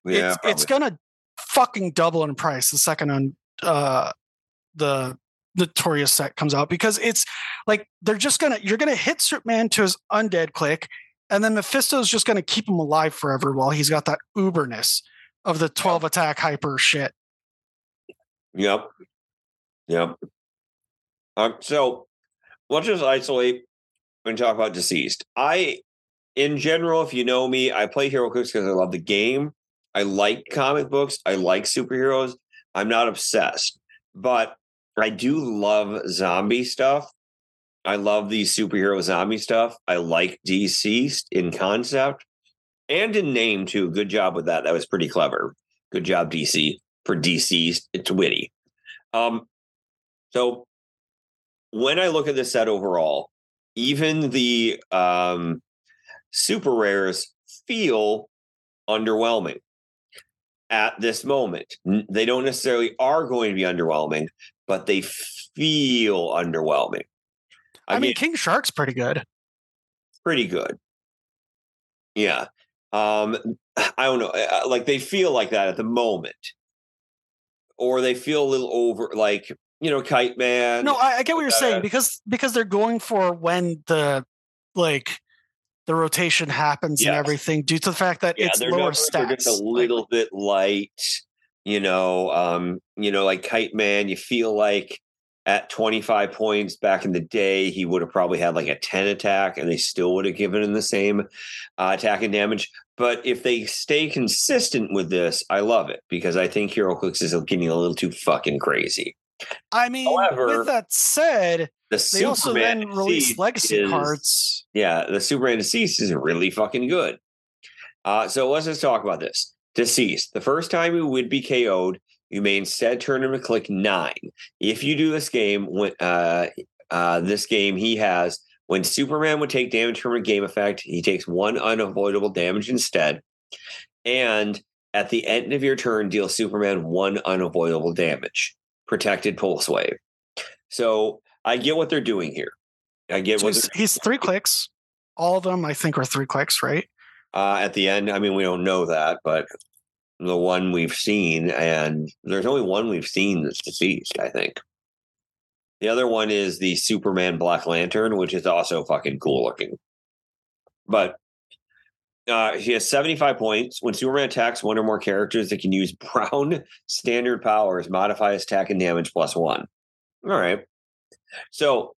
S5: Yeah,
S4: it's, it's gonna fucking double in price the second on uh the notorious set comes out because it's like they're just gonna you're gonna hit Superman to his undead click, and then Mephisto's just gonna keep him alive forever while he's got that uberness of the 12 attack hyper shit.
S5: Yep. Yep. Um, so let's just isolate and talk about deceased. I, in general, if you know me, I play HeroClix because I love the game. I like comic books. I like superheroes. I'm not obsessed, but I do love zombie stuff. I love the superhero zombie stuff. I like deceased in concept and in name too. Good job with that. That was pretty clever. Good job, DC for deceased. It's witty. Um, so when I look at this set overall, even the um, super rares feel underwhelming at this moment. They don't necessarily are going to be underwhelming, but they feel underwhelming.
S4: I, mean, King Shark's pretty good.
S5: pretty good. Yeah. Um, I don't know. uh, Like they feel like that at the moment. or they feel a little over, like you know, Kite Man.
S4: No, I, I get what you're
S5: uh,
S4: saying because because they're going for when the like the rotation happens and everything due to the fact that
S5: yeah,
S4: it's lower stats.
S5: just a
S4: Like,
S5: little bit light. You know, um, you know, like Kite Man, you feel like at 25 points back in the day, he would have probably had like a 10 attack and they still would have given him the same uh, attack and damage. But if they stay consistent with this, I love it because I think HeroClix is getting a little too fucking crazy.
S4: I mean,
S5: However,
S4: with that said,
S5: The
S4: they also
S5: Superman
S4: then release legacy
S5: is-
S4: cards.
S5: Yeah, the Superman Deceased is really fucking good. Uh, so let's just talk about this. Deceased. The first time you would be KO'd, you may instead turn him to click nine. If you do this game, when uh, uh, this game he has when Superman would take damage from a game effect, he takes one unavoidable damage instead. And at the end of your turn, deal Superman one unavoidable damage. Protected pulse wave. So I get what they're doing here. I get
S4: So
S5: what
S4: he's, he's three clicks. All of them, I think, are three clicks, right?
S5: uh, at the end. I mean, we don't know that, but the one we've seen, and there's only one we've seen that's deceased, I think. The other one is the Superman Black Lantern, which is also fucking cool looking. But uh, he has 75 points. When Superman attacks one or more characters that can use <laughs> brown standard powers, modify his attack and damage plus one. All right. So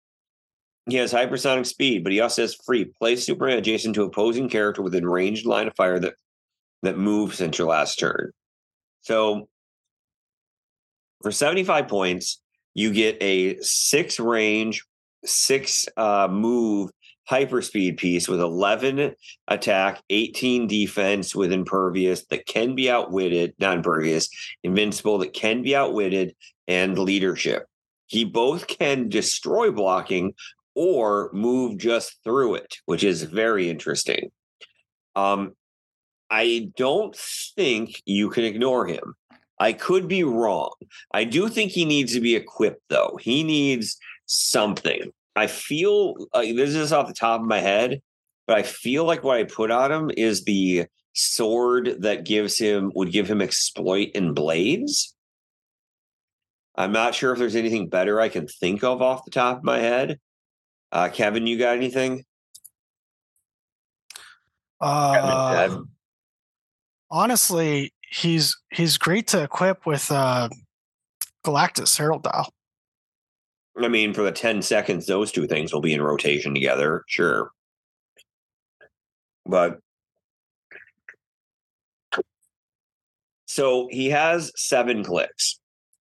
S5: he has hypersonic speed, but he also has free. Place Superman adjacent to opposing character within ranged line of fire that that moves since your last turn. So for 75 points, you get a six range, six uh, move hyperspeed piece with 11 attack, 18 defense with impervious that can be outwitted, not impervious, invincible that can be outwitted, and leadership. He both can destroy blocking or move just through it, which is very interesting. Um, I don't think you can ignore him. I could be wrong. I do think he needs to be equipped, though. He needs something. I feel like this is off the top of my head, but I feel like what I put on him is the sword that gives him would give him exploit and blades. I'm not sure if there's anything better I can think of off the top of my head. Uh, Kevin, you got anything?
S4: Uh,
S5: Kevin,
S4: honestly, he's he's great to equip with uh, Galactus Herald Dial.
S5: I mean, for the 10 seconds, those two things will be in rotation together. Sure. But so he has seven clicks.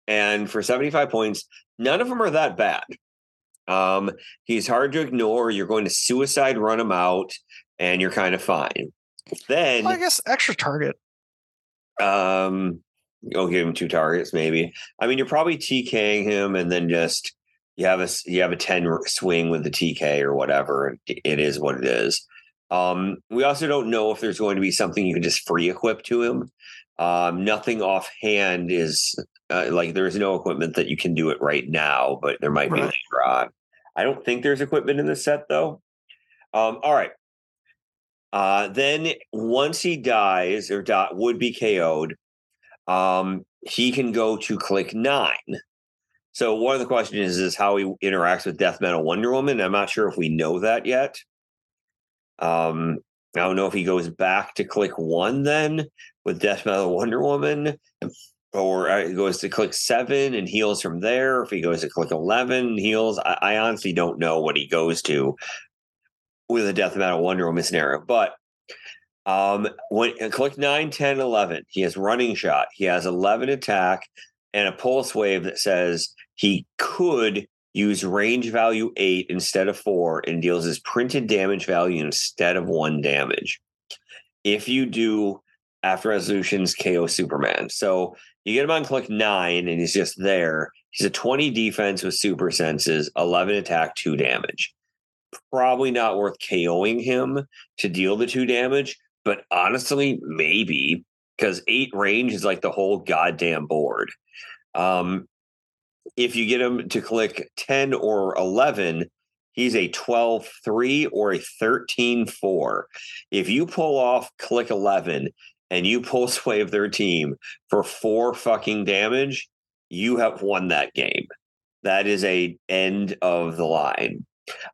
S5: And for 75 points, none of them are that bad. Um, he's hard to ignore. You're going to suicide run him out, and you're kind of fine. Then
S4: Well, I guess extra target.
S5: um, I'll give him two targets, maybe. I mean, you're probably TKing him, and then just you have a you have a ten swing with the TK or whatever. and it- is what it is. Um, we also don't know if there's going to be something you can just free equip to him. Um, nothing offhand is uh, like there is no equipment that you can do it right now, but there might be later on. I don't think there's equipment in the set though. Um, all right. Uh, then once he dies or di- would be KO'd, um, he can go to click nine. So one of the questions is, is how he interacts with Death Metal Wonder Woman. I'm not sure if we know that yet. Um, I don't know if he goes back to click one then with Death Metal Wonder Woman, or uh, goes to click seven and heals from there. If he goes to click eleven heals, I, I honestly don't know what he goes to with a Death Metal Wonder Woman scenario. But um, when uh, click 9, 10, 11, he has running shot. He has 11 attack and a pulse wave that says he could use range value 8 instead of 4 and deals his printed damage value instead of 1 damage. If you do after resolutions KO Superman. So you get him on click 9 and he's just there. He's a 20 defense with super senses, 11 attack, 2 damage. Probably not worth KOing him to deal the 2 damage, but honestly, maybe because eight range is like the whole goddamn board. Um, if you get him to click 10 or 11, he's a 12 3 or a 13 4. If you pull off click 11 and you pull <laughs> sway of their team for four fucking damage, you have won that game. That is a end of the line.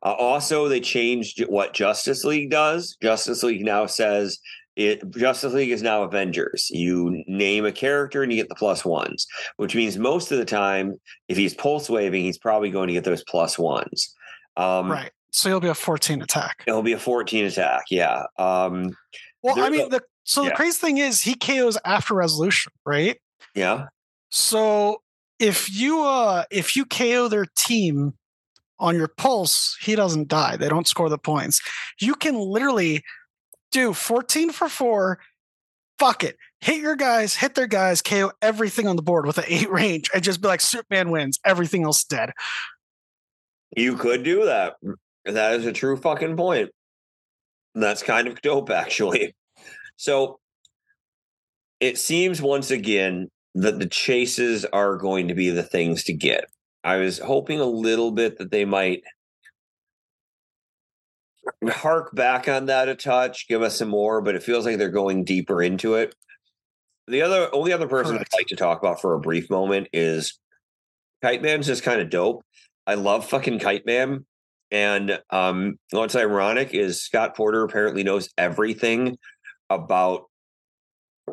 S5: Uh, also, they changed what Justice League does. Justice League now says it Justice League is now Avengers. You name a character and you get the plus ones, which means most of the time, if he's pulse waving, he's probably going to get those plus ones. Um,
S4: right. So he'll be a 14 attack.
S5: It'll be a 14 attack. Yeah. Um,
S4: Well, I mean, the so
S5: yeah.
S4: the crazy thing is he KOs after resolution, right?
S5: yeah.
S4: So if you uh if you KO their team on your pulse, he doesn't die. They don't score the points. You can literally do 14 for 4. Fuck it. Hit your guys, hit their guys, KO everything on the board with an 8 <laughs> range and just be like Superman wins, everything else dead.
S5: You could do that. That is a true fucking point. That's kind of dope, <laughs> actually. So it seems once again that the chases are going to be the things to get. I was hoping a little bit that they might hark back on that a touch, give us some more, but it feels like they're going deeper into it. The other only other person
S4: Correct.
S5: I'd like to talk about for a brief moment is Kite Man's just kind of dope. I love fucking Kite Man. And um, what's ironic is Scott Porter apparently knows everything about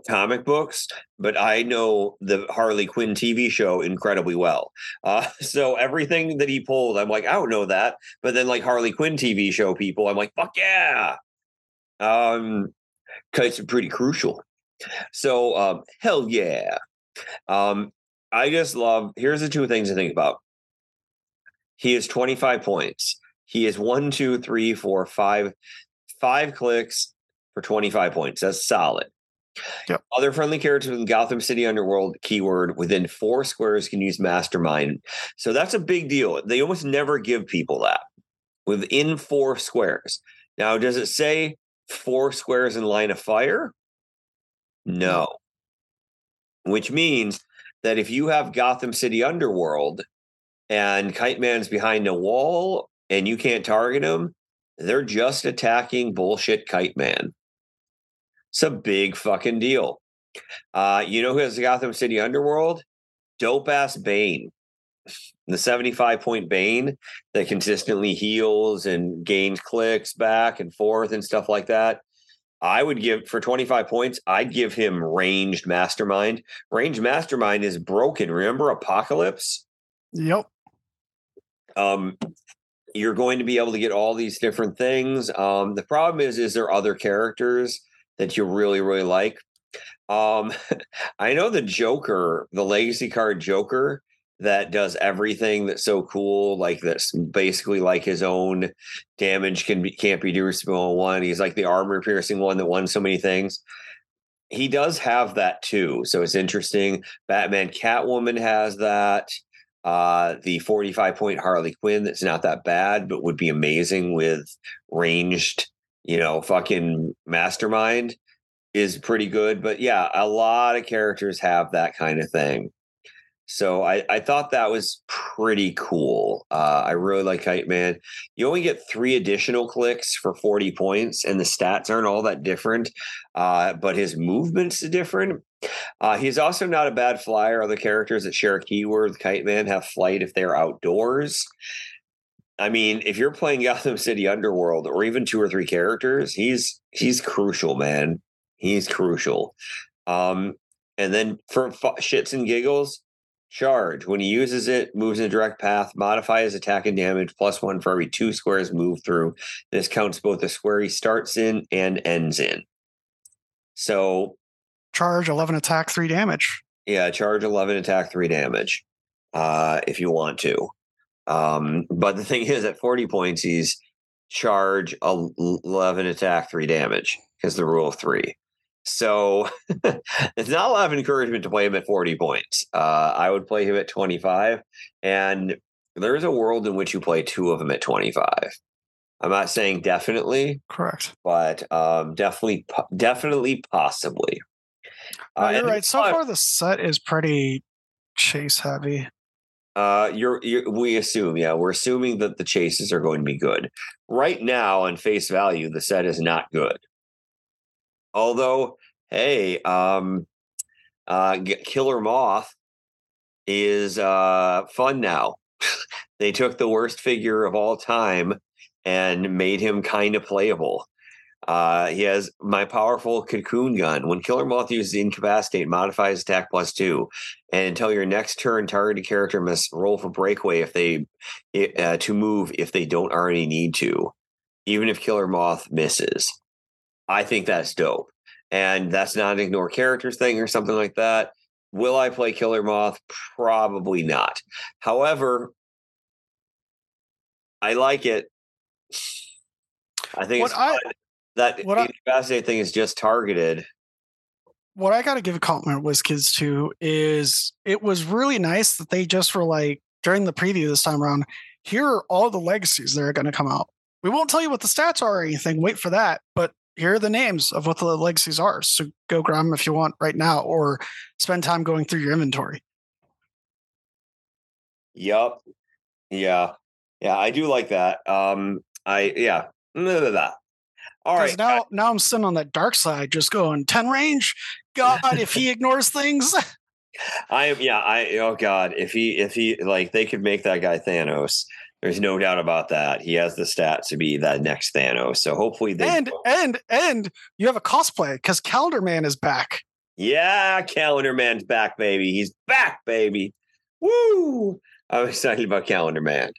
S5: comic books, but I know the Harley Quinn TV show incredibly well. Uh, <laughs> so everything that he pulled, I'm like, I don't know that. But then, like Harley Quinn TV show people, I'm like, fuck yeah. Um, because it's pretty crucial. So, um, hell yeah. Um, I just love. Here's the two things to think about. He is 25 points. He is one, two, three, four, five, five clicks for 25 points. That's solid.
S4: Yep.
S5: Other friendly characters in Gotham City Underworld keyword within four squares can use Mastermind. So that's a big deal. They almost never give people that within four squares. Now, does it say four squares in line of fire? No. Which means that if you have Gotham City Underworld and Kite Man's behind a wall and you can't target him, they're just attacking bullshit Kite Man. It's a big fucking deal. Uh, you know who has the Gotham City Underworld? Dope ass Bane. The 75 point Bane that consistently heals and gains clicks back and forth and stuff like that. I would give for 25 points, I'd give him ranged mastermind. Ranged mastermind is broken. Remember Apocalypse?
S4: Yep.
S5: um you're going to be able to get all these different things um the problem is is there other characters that you really really like. Um <laughs> i know the joker the legacy card joker that does everything that's so cool like that's basically like his own damage can be can't be reducible one he's like the armor piercing one that won so many things. He does have that too so it's interesting. Batman catwoman has that. Uh, the 45 point Harley Quinn that's not that bad, but would be amazing with ranged, you know, fucking mastermind is pretty good. But yeah, a lot of characters have that kind of thing. So I, I thought that was pretty cool. Uh, I really like Kite Man. You only get three additional clicks for 40 points, and the stats aren't all that different, uh, but his movement's are different. Uh, he's also not a bad flyer. Other characters that share a keyword with Kite Man have flight if they're outdoors. I mean, if you're playing <laughs> Gotham City Underworld or even two or three characters, he's he's crucial, man. He's crucial. Um, and then for fu- shits and giggles, charge. When he uses it, moves in a direct path, modify his attack and damage plus one for every two squares moved through. This counts both the square he starts in and ends in. So
S4: Charge 11 attack, 3 damage.
S5: yeah, charge 11, attack 3 damage uh, if you want to. Um, but the thing is, at 40 points, he's charge el- 11, attack 3 damage because the rule of 3. So <laughs> it's not a lot of encouragement to play him at 40 points. Uh, I would play him at 25. And there is a world in which you play two of them at 25. I'm not saying definitely,
S4: Correct.
S5: but um, definitely, definitely, possibly.
S4: No,
S5: Uh,
S4: you're right. So far, the set is pretty chase heavy.
S5: Uh, you're, you're we assume, yeah, we're assuming that the chases are going to be good. Right now, on face value, the set is not good. Although, hey, um, uh, Killer Moth is uh, fun now. <laughs> they took the worst figure of all time and made him kind of playable. Uh, he has my powerful cocoon gun. When Killer Moth uses incapacitate, modifies attack plus two, and until your next turn, targeted character must roll for breakaway if they uh, to move if they don't already need to, even if Killer Moth misses. I think that's dope, and that's not an ignore characters thing or something like that. Will I play Killer Moth? Probably not. However, I like it. I think
S4: What
S5: it's
S4: I-.
S5: that
S4: what I-
S5: incapacitate thing is just targeted.
S4: what I got to give a compliment WizKids to is it was really nice that they just were like during the preview this time around. Here are all the legacies that are going to come out. We won't tell you what the stats are or anything. Wait for that. But here are the names of what the legacies are. So go grab them if you want right now, or spend time going through your inventory.
S5: Yup. Yeah. Yeah, I do like that. Um, I yeah. Blah, blah, blah. All right.
S4: now, now I'm sitting on that dark side, just going ten range. God, if he ignores things, <laughs>
S5: I am yeah, I oh god, if he if he like they could make that guy Thanos. There's no doubt about that. He has the stats to be that next Thanos. So hopefully they
S4: and and and you have a cosplay because Calendar Man is back.
S5: Yeah, Calendar Man's back, baby. He's back, baby. Woo! I'm <laughs> excited about Calendar Man.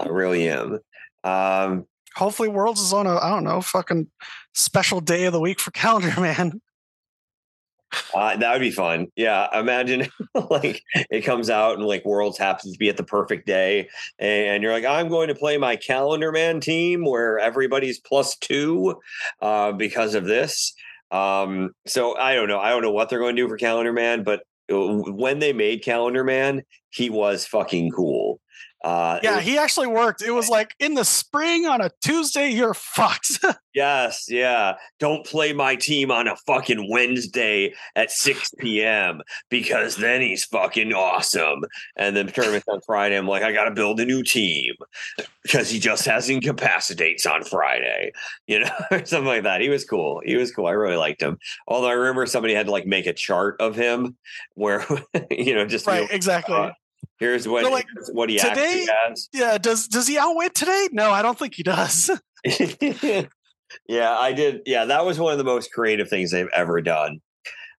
S5: I really am. Um,
S4: Hopefully, Worlds is on a I don't know fucking special day of the week for <laughs> Calendar Man.
S5: uh, that would be fun. Yeah, imagine <laughs> like it comes out and like Worlds happens to be at the perfect day, and you're like, I'm going to play my Calendar Man team where everybody's plus two uh, because of this. Um, so I don't know. I don't know what they're going to do for Calendar Man, but uh, when they made Calendar Man, he was fucking cool. Uh,
S4: Yeah,
S5: was-
S4: he actually worked. It was like in the spring on a Tuesday, you're fucked. <laughs>
S5: Yes, yeah. Don't play my team on a fucking Wednesday at 6 p.m. because then he's fucking awesome. And then tournament's on Friday. I'm like, I gotta build a new team <laughs> because he just has incapacitates on Friday, <laughs> you know, or something like that. He was cool. He was cool. I really liked him. Although I remember somebody had to like make a chart of him where you know, just
S4: right, exactly.
S5: uh, here's what
S4: So, like,
S5: here's what he
S4: today-
S5: has.
S4: yeah, does does he outwit today? No, I don't think he does. <laughs> <laughs>
S5: yeah, I did. Yeah, that was one of the most creative things they've ever done.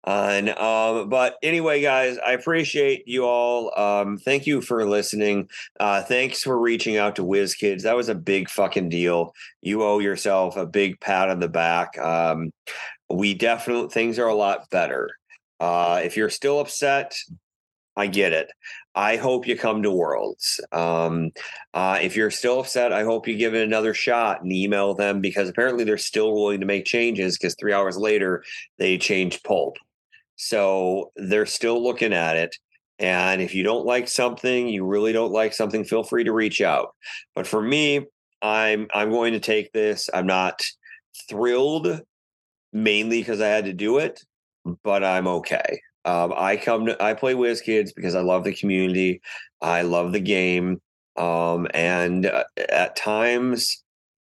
S5: And um, but anyway, guys, I appreciate you all. Um, thank you for listening. Uh, thanks for reaching out to WizKids. That was a big fucking deal. You owe yourself a big pat on the back. Um, we definitely things are a lot better. Uh, if you're still upset, I get it. I hope you come to Worlds. Um, uh, if you're still upset, I hope you give it another shot and email them because apparently they're still willing to make changes because three hours later they changed pulp. So they're still looking at it. And if you don't like something, you really don't like something, feel free to reach out. But for me, I'm I'm going to take this. I'm not thrilled mainly because I had to do it, but I'm okay. Um, I come to I play WizKids because I love the community. I love the game. Um, and uh, at times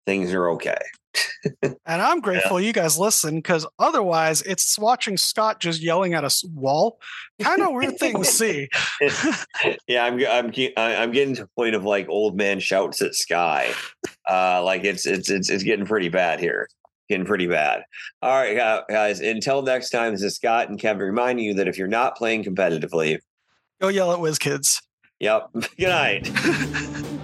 S5: things are okay. <laughs>
S4: And I'm grateful you guys listen because otherwise it's watching Scott just yelling at a wall. Kind of weird thing to <laughs> see. <laughs>
S5: yeah, I'm I'm I'm getting to the point of like old man shouts at sky. Uh, like it's it's it's it's getting pretty bad here. Getting pretty bad. All right, guys. Until next time, this is Scott and Kevin reminding you that if you're not playing competitively,
S4: Go yell at WizKids.
S5: yep. <laughs> Good night. <laughs>